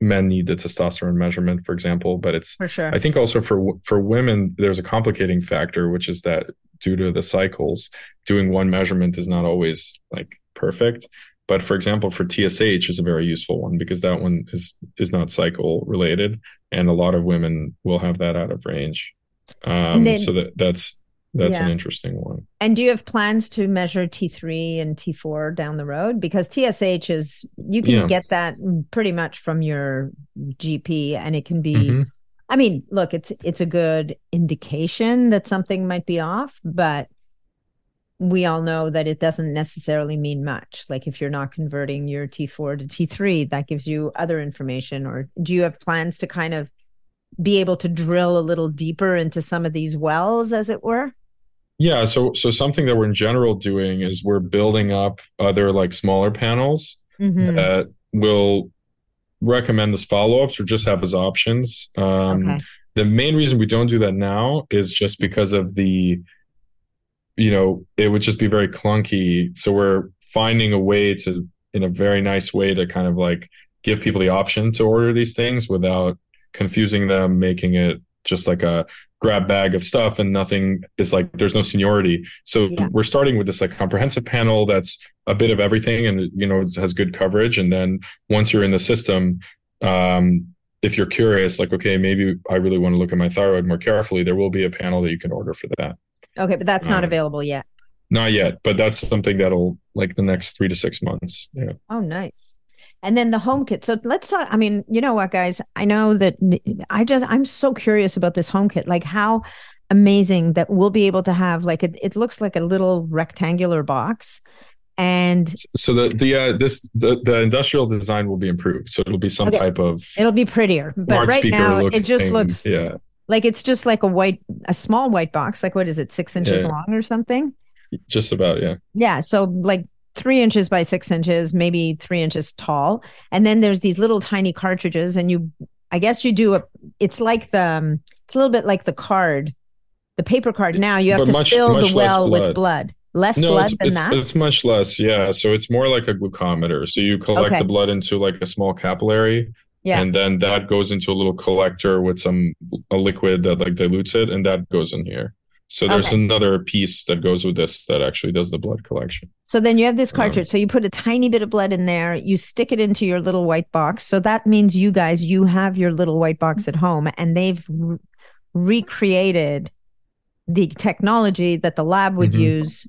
men need the testosterone measurement for example but it's for sure. I think also for for women there's a complicating factor which is that due to the cycles doing one measurement is not always like perfect. But for example for tsh is a very useful one because that one is is not cycle related and a lot of women will have that out of range um, then, so that that's that's yeah. an interesting one. And do you have plans to measure T3 and T4 down the road? Because TSH is you can yeah. get that pretty much from your GP, and it can be. Mm-hmm. I mean, look, it's it's a good indication that something might be off, but we all know that it doesn't necessarily mean much. Like if you're not converting your T4 to T3, that gives you other information. Or do you have plans to kind of be able to drill a little deeper into some of these wells, as it were? Yeah, so so something that we're in general doing is we're building up other like smaller panels mm-hmm. that will recommend as follow-ups or just have as options. Um, okay. The main reason we don't do that now is just because of the you know, it would just be very clunky. So we're finding a way to, in a very nice way, to kind of like give people the option to order these things without confusing them, making it just like a grab bag of stuff and nothing is like there's no seniority. So yeah. we're starting with this like comprehensive panel that's a bit of everything and you know it has good coverage. And then once you're in the system, um, if you're curious, like okay, maybe I really want to look at my thyroid more carefully, there will be a panel that you can order for that. Okay, but that's not um, available yet. Not yet, but that's something that'll like the next three to six months. Yeah. Oh, nice. And then the home kit. So let's talk. I mean, you know what, guys? I know that I just, I'm so curious about this home kit. Like, how amazing that we'll be able to have, like, it, it looks like a little rectangular box. And so the the uh, this the, the industrial design will be improved. So it'll be some okay. type of it'll be prettier. But right now it just looks yeah like it's just like a white a small white box. Like what is it, six inches yeah. long or something? Just about, yeah. Yeah. So like three inches by six inches, maybe three inches tall. And then there's these little tiny cartridges, and you, I guess you do a, it's like the, um, it's a little bit like the card, the paper card. Now you have but to much, fill much the well blood. with blood. Less no, blood it's, than it's, that? It's much less, yeah. So it's more like a glucometer. So you collect okay. the blood into like a small capillary. Yeah. And then that goes into a little collector with some a liquid that like dilutes it, and that goes in here. So there's okay. another piece that goes with this that actually does the blood collection. So then you have this cartridge. Um, so you put a tiny bit of blood in there, you stick it into your little white box. So that means you guys, you have your little white box at home and they've re- recreated the technology that the lab would mm-hmm. use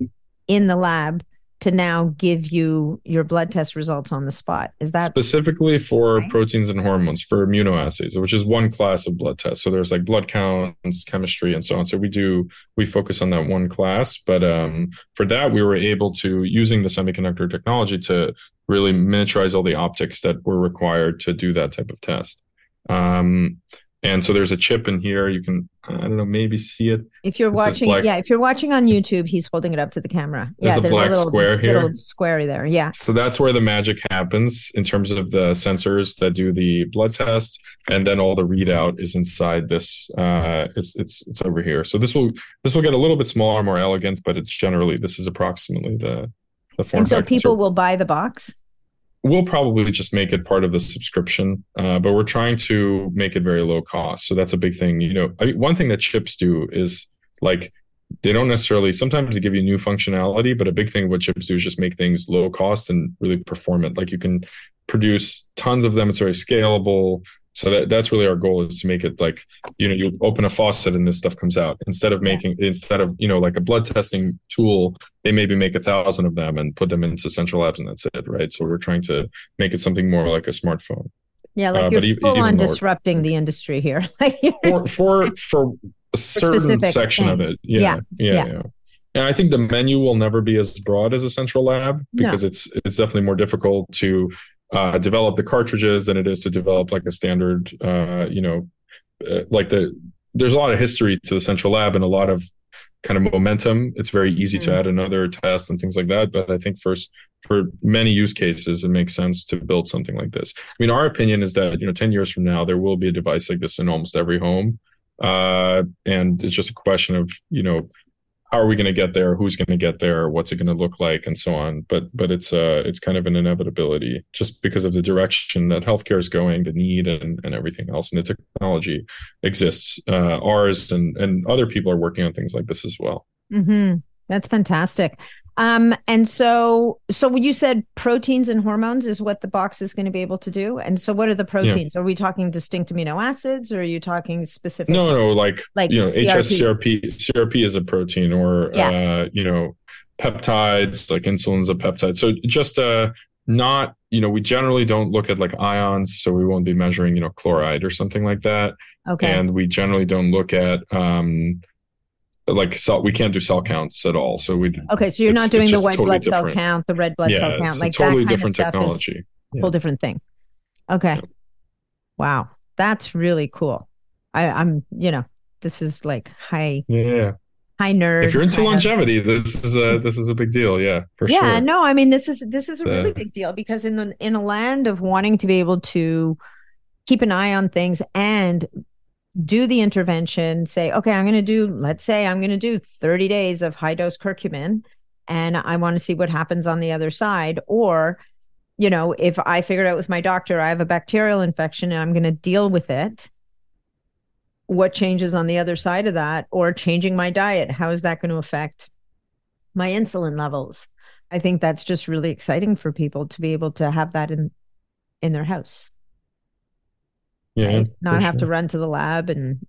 in the lab to now give you your blood test results on the spot. Is that specifically for right? proteins and hormones for immunoassays, which is one class of blood tests. So there's like blood counts, chemistry, and so on. So we do we focus on that one class, but um, for that we were able to using the semiconductor technology to really miniaturize all the optics that were required to do that type of test. Um, and so there's a chip in here. You can, I don't know, maybe see it. If you're watching, black, yeah, if you're watching on YouTube, he's holding it up to the camera. There's yeah, a there's black a little, square here. Little square there. Yeah. So that's where the magic happens in terms of the sensors that do the blood test, and then all the readout is inside this. Uh, it's it's it's over here. So this will this will get a little bit smaller, more elegant, but it's generally this is approximately the the form. And so people will buy the box we'll probably just make it part of the subscription, uh, but we're trying to make it very low cost. So that's a big thing. You know, I mean, one thing that chips do is like they don't necessarily sometimes they give you new functionality, but a big thing what chips do is just make things low cost and really performant. Like you can produce tons of them. It's very scalable. So that, that's really our goal is to make it like, you know, you open a faucet and this stuff comes out instead of making, instead of, you know, like a blood testing tool, they maybe make a thousand of them and put them into central labs and that's it. Right. So we're trying to make it something more like a smartphone. Yeah. Like uh, you're full on disrupting the industry here. for, for, for a certain section things. of it. Yeah yeah, yeah. yeah. And I think the menu will never be as broad as a central lab because no. it's it's definitely more difficult to uh, develop the cartridges than it is to develop like a standard, uh, you know, uh, like the, there's a lot of history to the central lab and a lot of kind of momentum. It's very easy mm-hmm. to add another test and things like that. But I think first, for many use cases, it makes sense to build something like this. I mean, our opinion is that, you know, 10 years from now, there will be a device like this in almost every home. Uh, and it's just a question of, you know, how are we going to get there? Who's going to get there? What's it going to look like? And so on. But but it's uh it's kind of an inevitability just because of the direction that healthcare is going the need and, and everything else. And the technology exists uh ours and and other people are working on things like this as well. Mm-hmm. that's fantastic um, and so, so when you said proteins and hormones is what the box is going to be able to do. And so, what are the proteins? Yeah. Are we talking distinct amino acids, or are you talking specific? No, no, like like you know, HSCRP. CRP is a protein, or yeah. uh, you know, peptides like insulin's a peptide. So just uh, not you know, we generally don't look at like ions, so we won't be measuring you know chloride or something like that. Okay. And we generally don't look at um like cell we can't do cell counts at all so we okay so you're not doing the white totally blood different. cell count the red blood yeah, cell count like totally that different technology. Yeah. whole different thing. Okay. Yeah. wow that's really cool. I i'm you know this is like high yeah high nerd if you're into longevity of, this is a mm-hmm. this is a big deal yeah for yeah, sure. yeah no i mean this is this is a really big deal because in the in a land of wanting to be able to keep an eye on things and do the intervention, say, okay, I'm going to do, let's say I'm going to do 30 days of high dose curcumin and I want to see what happens on the other side. Or, you know, if I figured out with my doctor I have a bacterial infection and I'm going to deal with it, what changes on the other side of that? Or changing my diet, how is that going to affect my insulin levels? I think that's just really exciting for people to be able to have that in in their house. Yeah. Right? Not have sure. to run to the lab and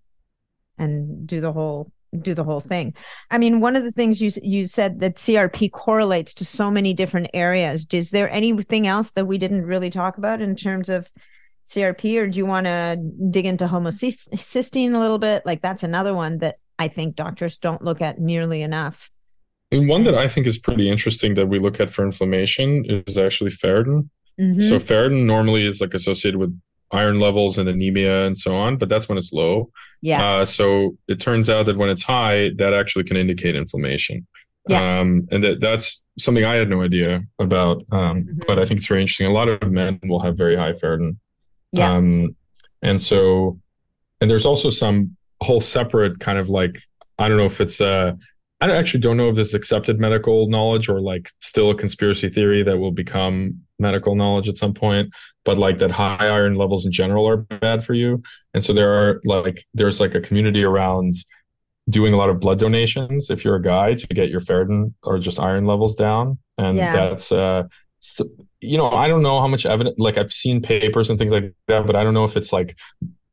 and do the whole do the whole thing. I mean, one of the things you you said that CRP correlates to so many different areas. Is there anything else that we didn't really talk about in terms of CRP, or do you want to dig into homocysteine a little bit? Like that's another one that I think doctors don't look at nearly enough. And one that I think is pretty interesting that we look at for inflammation is actually ferritin. Mm-hmm. So ferritin normally is like associated with iron levels and anemia and so on, but that's when it's low. Yeah. Uh, so it turns out that when it's high, that actually can indicate inflammation. Yeah. Um, and that that's something I had no idea about. Um, mm-hmm. But I think it's very interesting. A lot of men will have very high ferritin. Yeah. Um, and so, and there's also some whole separate kind of like, I don't know if it's uh I actually don't know if this is accepted medical knowledge or like still a conspiracy theory that will become medical knowledge at some point, but like that high iron levels in general are bad for you. And so there are like, there's like a community around doing a lot of blood donations if you're a guy to get your ferritin or just iron levels down. And yeah. that's, uh, so, you know, I don't know how much evidence, like I've seen papers and things like that, but I don't know if it's like,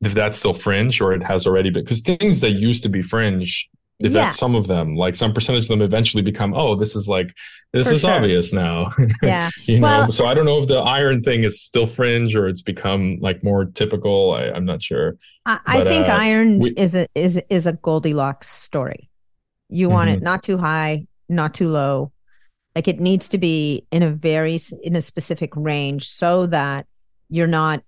if that's still fringe or it has already been, because things that used to be fringe if yeah. that's some of them like some percentage of them eventually become oh this is like this For is sure. obvious now yeah you know well, so i don't know if the iron thing is still fringe or it's become like more typical I, am not sure i, I think uh, iron we, is a is is a goldilocks story you want mm-hmm. it not too high not too low like it needs to be in a very in a specific range so that you're not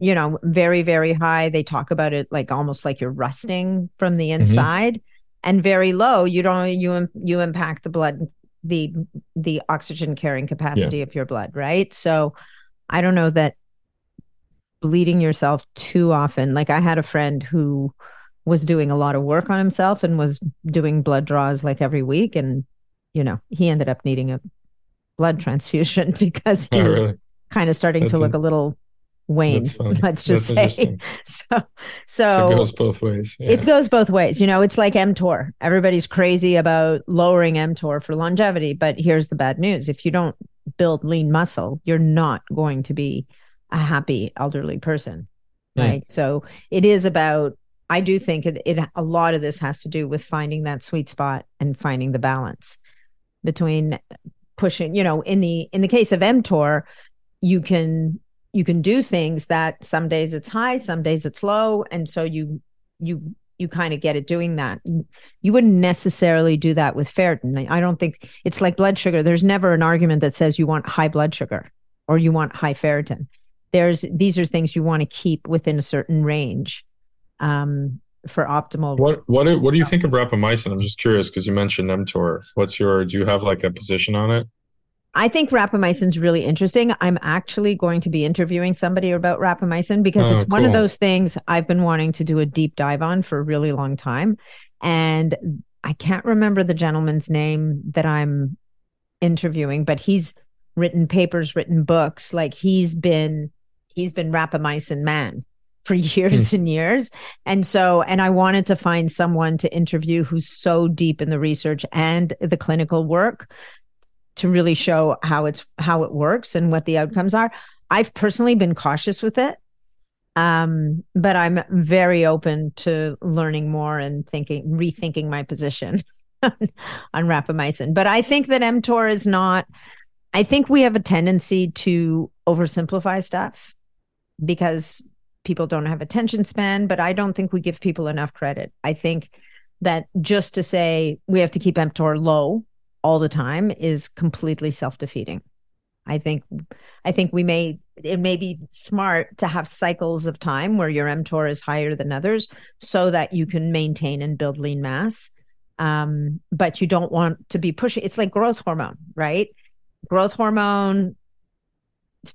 you know very very high they talk about it like almost like you're rusting from the mm-hmm. inside mm-hmm and very low, you don't you you impact the blood the the oxygen carrying capacity yeah. of your blood, right? So I don't know that bleeding yourself too often. Like I had a friend who was doing a lot of work on himself and was doing blood draws like every week and you know, he ended up needing a blood transfusion because he oh, was really? kind of starting That's to look a, a little wane let's just That's say. so, so, it goes both ways yeah. it goes both ways. You know it's like mtor. Everybody's crazy about lowering mtor for longevity but here's the bad news. If you don't build lean muscle you're not going to be a happy elderly person right? So it is about i do think it, it a lot of this has to do with finding that sweet spot and finding the balance between pushing you know in the in the case of mtor you can you can do things that some days it's high some days it's low and so you you you kind of get it doing that. You wouldn't necessarily do that with ferritin. I don't think it's like blood sugar. There's never an argument that says you want high blood sugar or you want high ferritin. There's these are things you want to keep within a certain range um, for optimal what what do, what do you think of rapamycin? I'm just curious because you mentioned mtor. What's your do you have like a position on it I think rapamycin is really interesting. I'm actually going to be interviewing somebody about rapamycin because oh, it's one of those things I've been wanting to do a deep dive on for a really long time. And I can't remember the gentleman's name that I'm interviewing, but he's written papers, written books. Like he's been he's been rapamycin man for years mm. and years. And so, and I wanted to find someone to interview who's so deep in the research and the clinical work to really show how it's how it works and what the outcomes are. I've personally been cautious with it. Um, but I'm very open to learning more and thinking, rethinking my position on rapamycin. But I think that mTOR is not, I think we have a tendency to oversimplify stuff because people don't have attention span, but I don't think we give people enough credit. I think that just to say we have to keep mTOR low all the time is completely self-defeating. I think I think we may it may be smart to have cycles of time where your mTOR is higher than others so that you can maintain and build lean mass. Um, but you don't want to be pushing it's like growth hormone, right? Growth hormone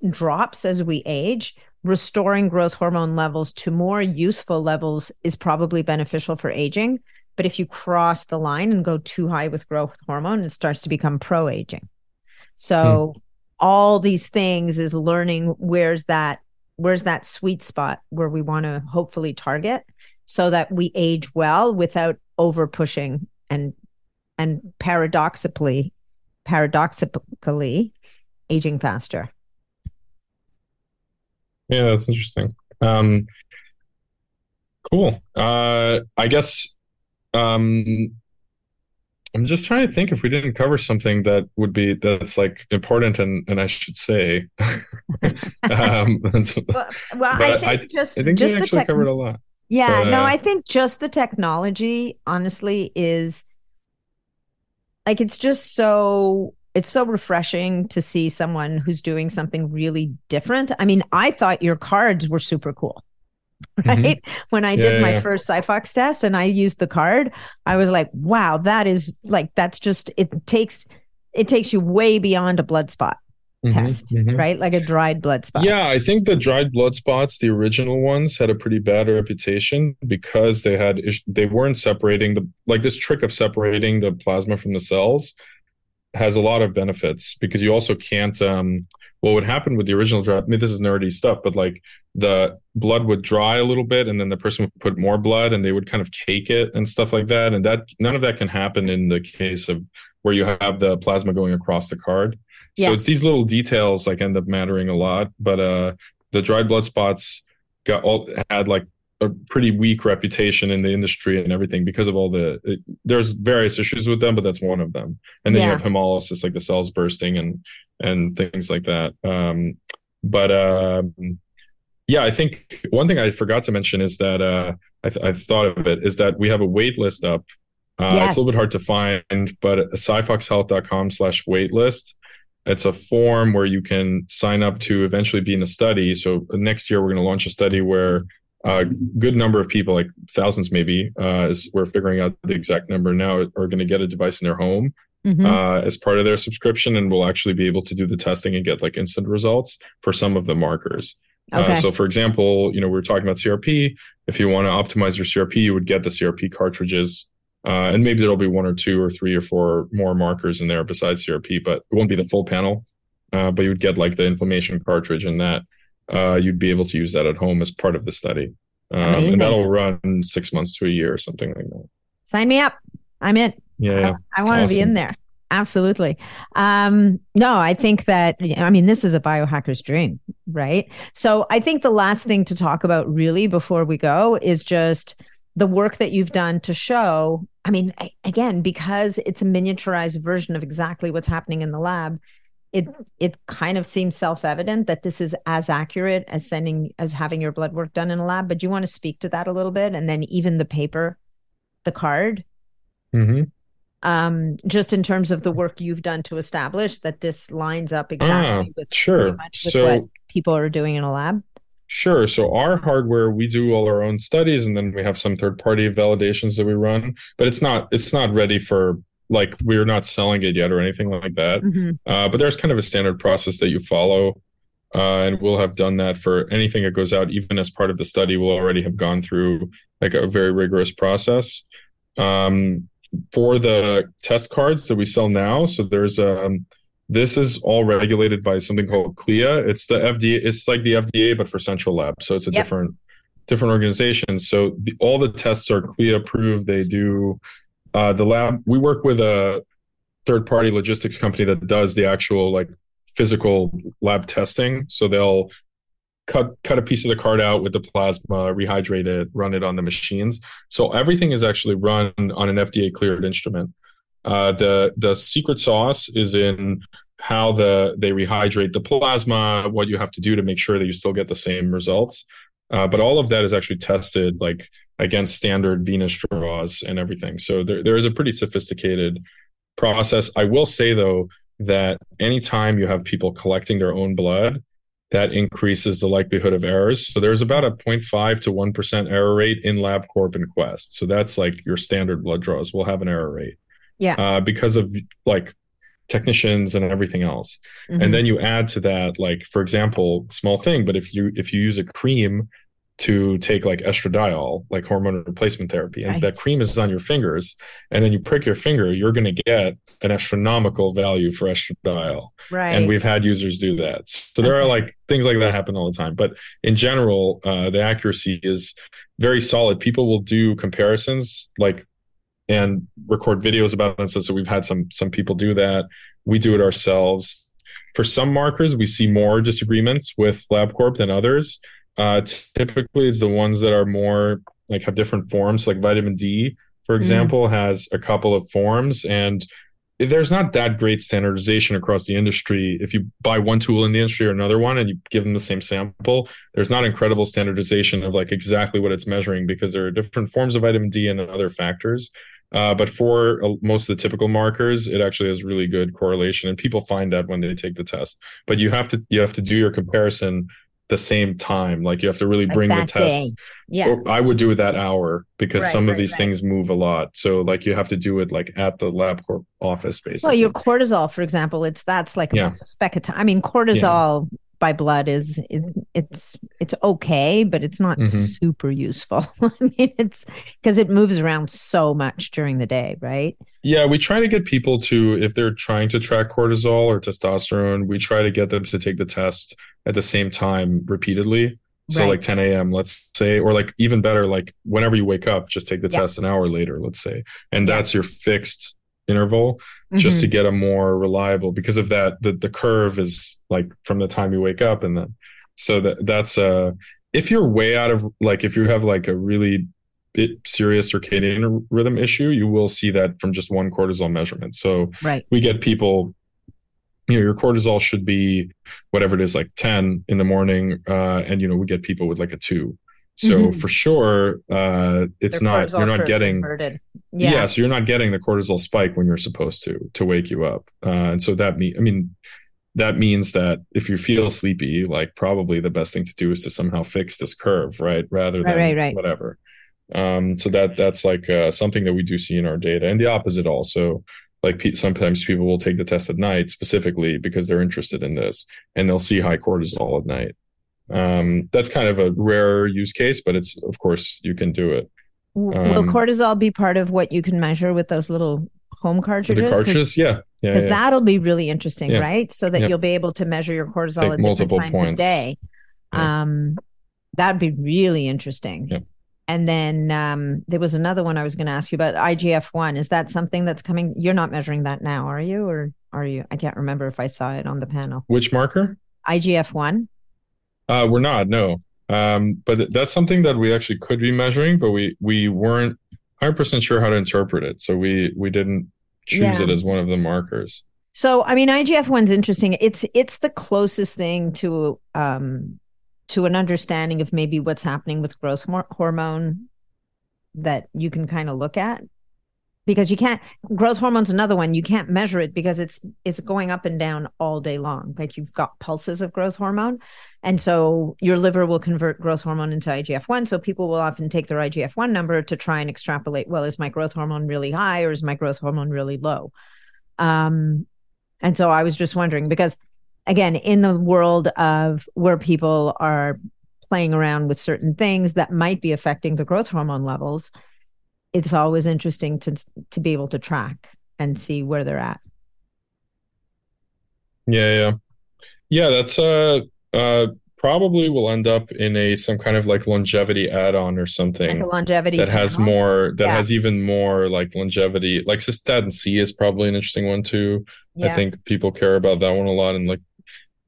drops as we age. restoring growth hormone levels to more youthful levels is probably beneficial for aging. But if you cross the line and go too high with growth hormone, it starts to become pro aging. So, mm. all these things is learning where's that where's that sweet spot where we want to hopefully target so that we age well without over pushing and and paradoxically paradoxically aging faster yeah that's interesting um cool uh i guess um i'm just trying to think if we didn't cover something that would be that's like important and and i should say um well, well i think I, just i think just we actually tech- covered a lot yeah, but, no, uh, I think just the technology, honestly, is like it's just so it's so refreshing to see someone who's doing something really different. I mean, I thought your cards were super cool. Right. Mm-hmm. When I did yeah, my yeah. first SiPhox test and I used the card, I was like, wow, that is like that's just it takes it takes you way beyond a blood spot mm-hmm, test, mm-hmm. right? Like a dried blood spot. Yeah, I think the dried blood spots, the original ones, had a pretty bad reputation because they had they weren't separating the like this trick of separating the plasma from the cells has a lot of benefits because you also can't um what would happen with the original dry I mean this is nerdy stuff, but like the blood would dry a little bit and then the person would put more blood and they would kind of cake it and stuff like that. And that none of that can happen in the case of where you have the plasma going across the card. So yeah. it's these little details like end up mattering a lot. But uh, the dried blood spots got all had like a pretty weak reputation in the industry and everything because of all the it, there's various issues with them, but that's one of them. And then yeah. you have hemolysis, like the cells bursting and and things like that. Um, but uh, yeah, I think one thing I forgot to mention is that uh, I, th- I thought of it is that we have a wait list up. Uh, yes. It's a little bit hard to find, but siphoxhealth.com slash waitlist it's a form where you can sign up to eventually be in a study. So next year we're going to launch a study where a good number of people, like thousands maybe, uh, is, we're figuring out the exact number now, are going to get a device in their home mm-hmm. uh, as part of their subscription, and we'll actually be able to do the testing and get like instant results for some of the markers. Uh, okay. Uh, so, for example, you know, we are talking about CRP. If you want to optimize your CRP, you would get the CRP cartridges uh, and maybe there'll be one or two or three or four more markers in there besides CRP, but it won't be the full panel. Uh, but you would get like the inflammation cartridge and that uh, you'd be able to use that at home as part of the study. Um, and that'll run six months to a year or something like that. Sign me up. I'm in. Yeah. yeah. I, I want to awesome. be in there. Absolutely. Um, no, I think that, I mean, this is a biohacker's dream, right? So I think the last thing to talk about really before we go is just the work that you've done to show i mean again because it's a miniaturized version of exactly what's happening in the lab it it kind of seems self-evident that this is as accurate as sending as having your blood work done in a lab but do you want to speak to that a little bit and then even the paper the card mm-hmm. um, just in terms of the work you've done to establish that this lines up exactly ah, with sure with so what people are doing in a lab Sure. So our hardware, we do all our own studies, and then we have some third-party validations that we run. But it's not it's not ready for like we're not selling it yet or anything like that. Mm-hmm. Uh, but there's kind of a standard process that you follow, uh, and we'll have done that for anything that goes out. Even as part of the study, we'll already have gone through like a very rigorous process. Um, for the test cards that we sell now, so there's um, this is all regulated by something called CLIA. It's the FDA. It's like the FDA, but for central lab. So it's a yep. different different organization. So the, all the tests are CLIA approved. They do uh, the lab. We work with a third party logistics company that does the actual like physical lab testing. So they'll cut cut a piece of the card out with the plasma, rehydrate it, run it on the machines. So everything is actually run on an FDA cleared instrument. Uh, the the secret sauce is in how the they rehydrate the plasma, what you have to do to make sure that you still get the same results. Uh, but all of that is actually tested like against standard venous draws and everything. So there, there is a pretty sophisticated process. I will say though that anytime you have people collecting their own blood, that increases the likelihood of errors. So there's about a 0.5 to 1% error rate in LabCorp and Quest. So that's like your standard blood draws will have an error rate. Yeah. Uh, because of like technicians and everything else mm-hmm. and then you add to that like for example small thing but if you if you use a cream to take like estradiol, like hormone replacement therapy, and right. that cream is on your fingers, and then you prick your finger, you're going to get an astronomical value for estradiol. Right. And we've had users do that. So there okay. are like things like that happen all the time. But in general, uh, the accuracy is very solid. People will do comparisons like and record videos about it. So, so we've had some some people do that. We do it ourselves. For some markers, we see more disagreements with LabCorp than others. Uh, typically, it's the ones that are more like have different forms. Like vitamin D, for mm. example, mm. has a couple of forms, and there's not that great standardization across the industry. If you buy one tool in the industry or another one and you give them the same sample, there's not incredible standardization of like exactly what it's measuring because there are different forms of vitamin D and other factors. Uh, but for uh, most of the typical markers, it actually has really good correlation, and people find that when they take the test. But you have to you have to do your comparison the same time. Like you have to really bring the test. Day. Yeah. I would do it that hour because right, some of these right. things move a lot. So like you have to do it like at the LabCorp office basically. Well, your cortisol, for example, it's that's like yeah. a speck of time. I mean, cortisol yeah by blood is it, it's it's okay, but it's not mm-hmm. super useful. I mean, it's because it moves around so much during the day, right? Yeah, we try to get people to if they're trying to track cortisol or testosterone, we try to get them to take the test at the same time repeatedly. So right. like 10 a.m. let's say, or like even better, like whenever you wake up, just take the test an hour later, let's say, and that's your fixed interval mm-hmm. just to mm-hmm. get a more reliable because of that the, the curve is like from the time you wake up and then so that that's uh if you're way out of like if you have like a really bit serious circadian rhythm issue you will see that from just one cortisol measurement so right we get people you know your cortisol should be whatever it is like 10 in the morning uh and you know we get people with like a 2 so mm-hmm. for sure, uh, it's Their not you're not getting yeah. yeah. So you're not getting the cortisol spike when you're supposed to to wake you up, uh, and so that mean I mean that means that if you feel sleepy, like probably the best thing to do is to somehow fix this curve, right? Rather than right, right, right. whatever. Um, so that that's like uh, something that we do see in our data, and the opposite also. Like pe- sometimes people will take the test at night specifically because they're interested in this, and they'll see high cortisol at night. Um, that's kind of a rare use case, but it's of course you can do it. Um, Will cortisol be part of what you can measure with those little home cartridges? The cartridges, yeah, because yeah, yeah. that'll be really interesting, yeah. right? So that you'll be able to measure your cortisol Take at different times points. a day. Um, that'd be really interesting. And then um, there was another one I was going to ask you about IGF one. Is that something that's coming? You're not measuring that now, are you? Or are you? I can't remember if I saw it on the panel. Which marker? IGF one. Uh, we're not, no. Um, but that's something that we actually could be measuring, but we we weren't 100% sure how to interpret it, so we we didn't choose yeah. it as one of the markers. So, I mean, IGF one's interesting. It's it's the closest thing to um to an understanding of maybe what's happening with growth hormone that you can kind of look at because you can't growth hormone's another one. You can't measure it because it's it's going up and down all day long. Like you've got pulses of growth hormone. And so your liver will convert growth hormone into igf-1 so people will often take their igf-1 number to try and extrapolate well is my growth hormone really high or is my growth hormone really low? Um and so i was just wondering because again in the world of where people are playing around with certain things that might be affecting the growth hormone levels it's always interesting to to be able to track and see where they're at. Yeah, yeah, yeah. That's uh, uh, probably will end up in a some kind of like longevity add-on or something. Like longevity that has more that yeah. has even more like longevity. Like cystatin C is probably an interesting one too. Yeah. I think people care about that one a lot, and like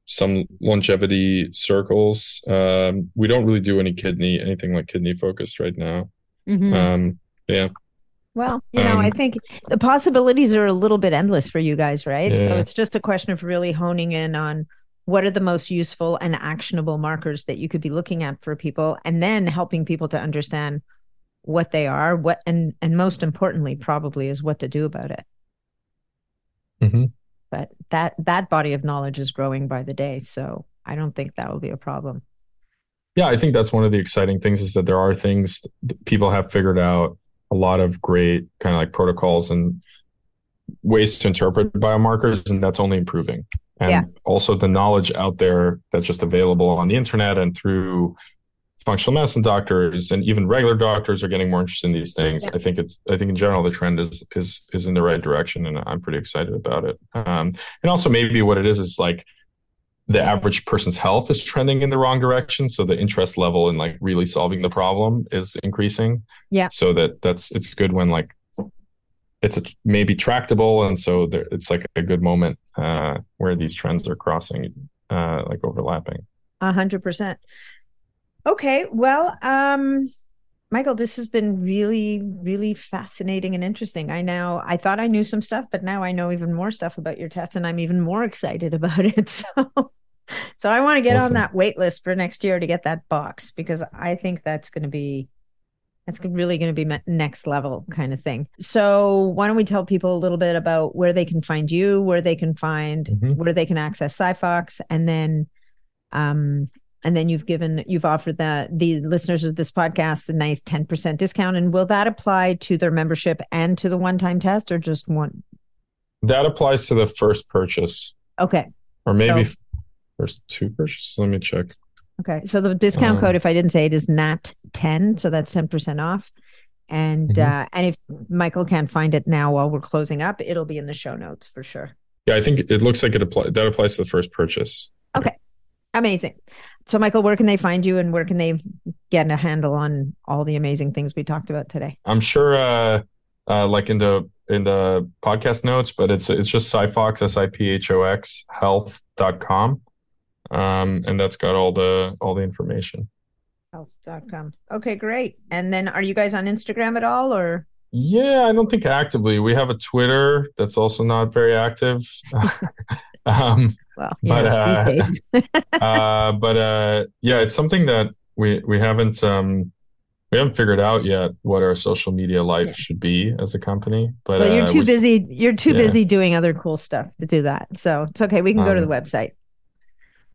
some longevity circles. Um, we don't really do any kidney anything like kidney focused right now. Mm-hmm. Um, yeah. Well, you know, um, I think the possibilities are a little bit endless for you guys, right? Yeah. So it's just a question of really honing in on what are the most useful and actionable markers that you could be looking at for people and then helping people to understand what they are, what and and most importantly probably is what to do about it. Mm-hmm. But that that body of knowledge is growing by the day, so I don't think that will be a problem. Yeah, I think that's one of the exciting things is that there are things people have figured out lot of great kind of like protocols and ways to interpret biomarkers, and that's only improving. And yeah. also the knowledge out there that's just available on the internet and through functional medicine doctors and even regular doctors are getting more interested in these things. Yeah. I think it's I think in general the trend is is is in the right direction, and I'm pretty excited about it. Um, and also maybe what it is is like the average person's health is trending in the wrong direction so the interest level in like really solving the problem is increasing. Yeah. So that that's it's good when like it's a, maybe tractable and so there, it's like a good moment uh, where these trends are crossing uh, like overlapping. A hundred percent. Okay well um michael this has been really really fascinating and interesting i now i thought i knew some stuff but now i know even more stuff about your test and i'm even more excited about it so so i want to get awesome. on that wait list for next year to get that box because i think that's going to be that's really going to be next level kind of thing. So, why don't we tell people a little bit about where they can find you, where they can find, mm-hmm. where they can access SiPhox, and then, um, and then you've given, you've offered the the listeners of this podcast a nice ten percent discount. And will that apply to their membership and to the one time test, or just one? That applies to the first purchase. Okay. Or maybe so, first two purchases. Let me check. Okay. So the discount um, code, if I didn't say it, is NAT10. So that's 10% off. And mm-hmm. uh, and if Michael can't find it now while we're closing up, it'll be in the show notes for sure. Yeah, I think it looks like it applies. That applies to the first purchase. Okay. Amazing. So, Michael, where can they find you and where can they get a handle on all the amazing things we talked about today? I'm sure, uh, uh, like in the in the podcast notes, but it's it's just SiPhox, S I P H O X health.com um, and that's got all the all the information. Health.com. Okay, great. And then, are you guys on Instagram at all, or? Yeah, I don't think actively. We have a Twitter that's also not very active. um, well, but uh, uh, but uh, yeah, it's something that we we haven't um, we haven't figured out yet what our social media life yeah. should be as a company. But well, you're uh, too busy. You're too yeah. busy doing other cool stuff to do that. So it's okay. We can go um, to the website.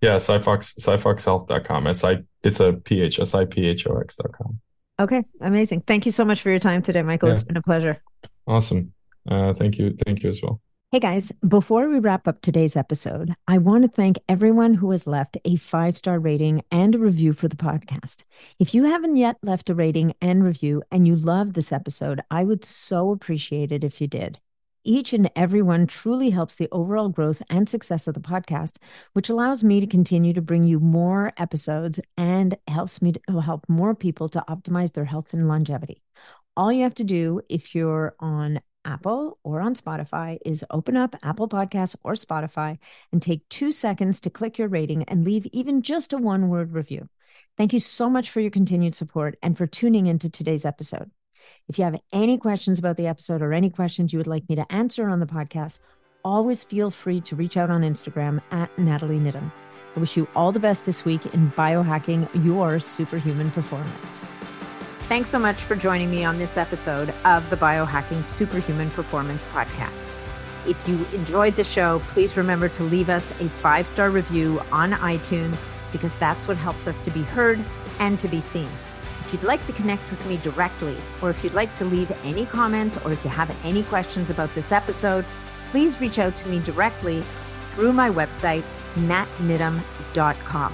Yeah, SiPhox, SiPhoxHealth.com. S-I, it's a PH, S-I-P-H-O-X.com. Okay, amazing. Thank you so much for your time today, Michael. It's been a pleasure. Awesome. Uh, thank you. Thank you as well. Hey guys, before we wrap up today's episode, I want to thank everyone who has left a five star rating and a review for the podcast. If you haven't yet left a rating and review and you love this episode, I would so appreciate it if you did. Each and every one truly helps the overall growth and success of the podcast, which allows me to continue to bring you more episodes and helps me to oh, help more people to optimize their health and longevity. All you have to do if you're on Apple or on Spotify is open up Apple Podcasts or Spotify and take two seconds to click your rating and leave even just a one word review. Thank you so much for your continued support and for tuning into today's episode. If you have any questions about the episode or any questions you would like me to answer on the podcast, always feel free to reach out on Instagram at Natalie Niddam. I wish you all the best this week in biohacking your superhuman performance. Thanks so much for joining me on this episode of the Biohacking Superhuman Performance Podcast. If you enjoyed the show, please remember to leave us a five star review on iTunes because that's what helps us to be heard and to be seen. If you'd like to connect with me directly, or if you'd like to leave any comments, or if you have any questions about this episode, please reach out to me directly through my website, natniddam.com.